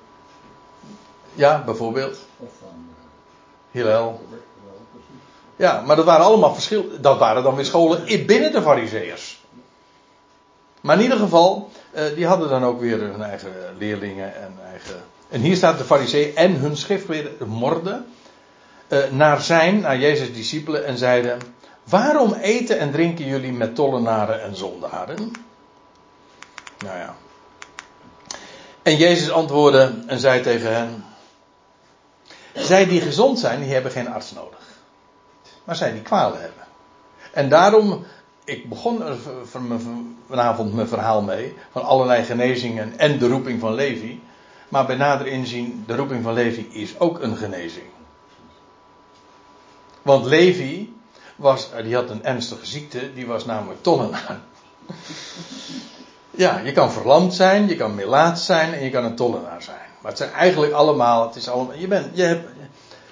ja, bijvoorbeeld. of van Hillel. uh, wel, precies. Ja, maar dat waren allemaal verschil. Dat waren dan weer scholen binnen de Farizeeërs. Maar in ieder geval, eh, die hadden dan ook weer hun eigen leerlingen en eigen. En hier staat de Farizee en hun schriftgeleerden morden eh, naar zijn, naar Jezus' discipelen en zeiden: Waarom eten en drinken jullie met tollenaren en zondaren? Nou ja. En Jezus antwoordde en zei tegen hen: Zij die gezond zijn, die hebben geen arts nodig maar zij die kwalen hebben. En daarom, ik begon er vanavond mijn verhaal mee, van allerlei genezingen en de roeping van Levi. Maar bij nader inzien, de roeping van Levi is ook een genezing. Want Levi was, eh, die had een ernstige ziekte, die was namelijk tollenaar. Ja, je kan verlamd zijn, je kan melaat zijn en je kan een tollenaar zijn. Maar het zijn eigenlijk allemaal, het is allemaal, je bent, je hebt,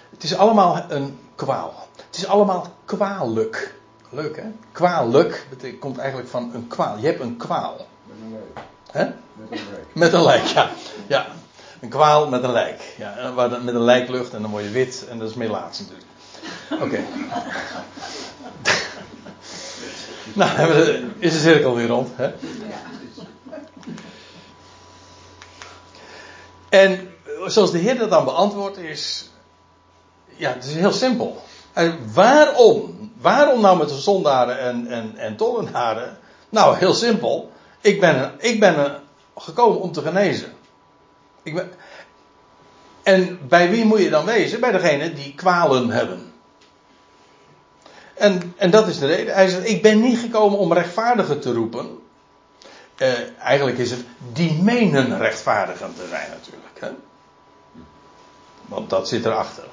het is allemaal een kwaal. Het is allemaal kwalijk. Leuk hè? Kwalijk betekent, komt eigenlijk van een kwaal. Je hebt een kwaal. Met een lijk. Hè? Met een lijk. Met een lijk, ja. ja. Een kwaal met een lijk. Ja, met een lijklucht en dan word je wit en dat is melaats natuurlijk. Oké. Nou, is de cirkel weer rond. Hè? En zoals de Heer dat dan beantwoordt is... Ja, het is heel simpel. En waarom? Waarom nou met de zondaren en, en, en tollenaren? Nou, heel simpel. Ik ben, ik ben gekomen om te genezen. Ik ben, en bij wie moet je dan wezen? Bij degene die kwalen hebben. En, en dat is de reden. Hij zegt, ik ben niet gekomen om rechtvaardigen te roepen. Eh, eigenlijk is het die menen rechtvaardigen te zijn natuurlijk. Hè? Want dat zit erachter.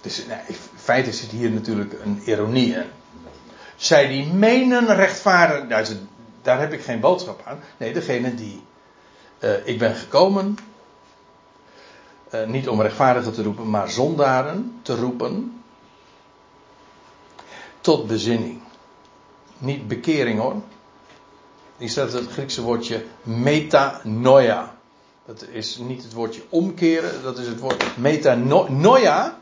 Dus, nee, in feite zit hier natuurlijk een ironie in. Zij die menen rechtvaardig. Nou, ze- daar heb ik geen boodschap aan. Nee, degene die. eh, ik ben gekomen. eh, niet om rechtvaardigen te roepen, maar zondaren te roepen. Tot bezinning. Niet bekering hoor. Hier staat het Griekse woordje metanoia. Dat is niet het woordje omkeren, dat is het woord metanoia.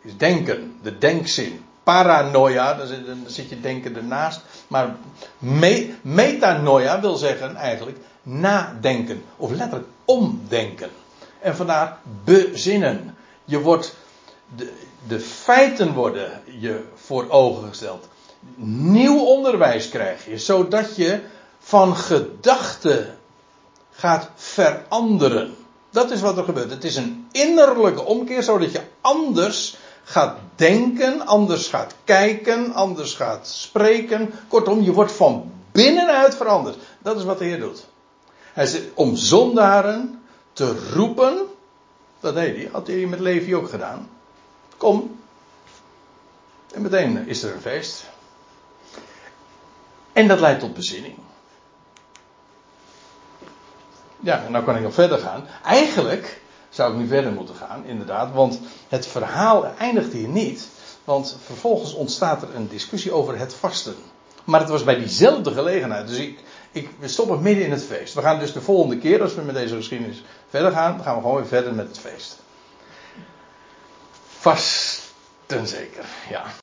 Is denken, de denkzin. Paranoia, daar zit, dan zit je denken ernaast. Maar me, metanoia wil zeggen eigenlijk nadenken. Of letterlijk omdenken. En vandaar bezinnen. Je wordt, de, de feiten worden je voor ogen gesteld. Nieuw onderwijs krijg je, zodat je van gedachten gaat veranderen. Dat is wat er gebeurt. Het is een innerlijke omkeer, zodat je anders gaat denken, anders gaat kijken, anders gaat spreken. Kortom, je wordt van binnenuit veranderd. Dat is wat de Heer doet. Hij zegt om zondaren te roepen. Dat deed hij, had hij met Levi ook gedaan. Kom. En meteen is er een feest. En dat leidt tot bezinning. Ja, en nou kan ik nog verder gaan. Eigenlijk zou ik nu verder moeten gaan, inderdaad. Want het verhaal eindigt hier niet. Want vervolgens ontstaat er een discussie over het vasten. Maar het was bij diezelfde gelegenheid. Dus ik, ik, we stoppen midden in het feest. We gaan dus de volgende keer, als we met deze geschiedenis verder gaan, gaan we gewoon weer verder met het feest. Vasten zeker, ja.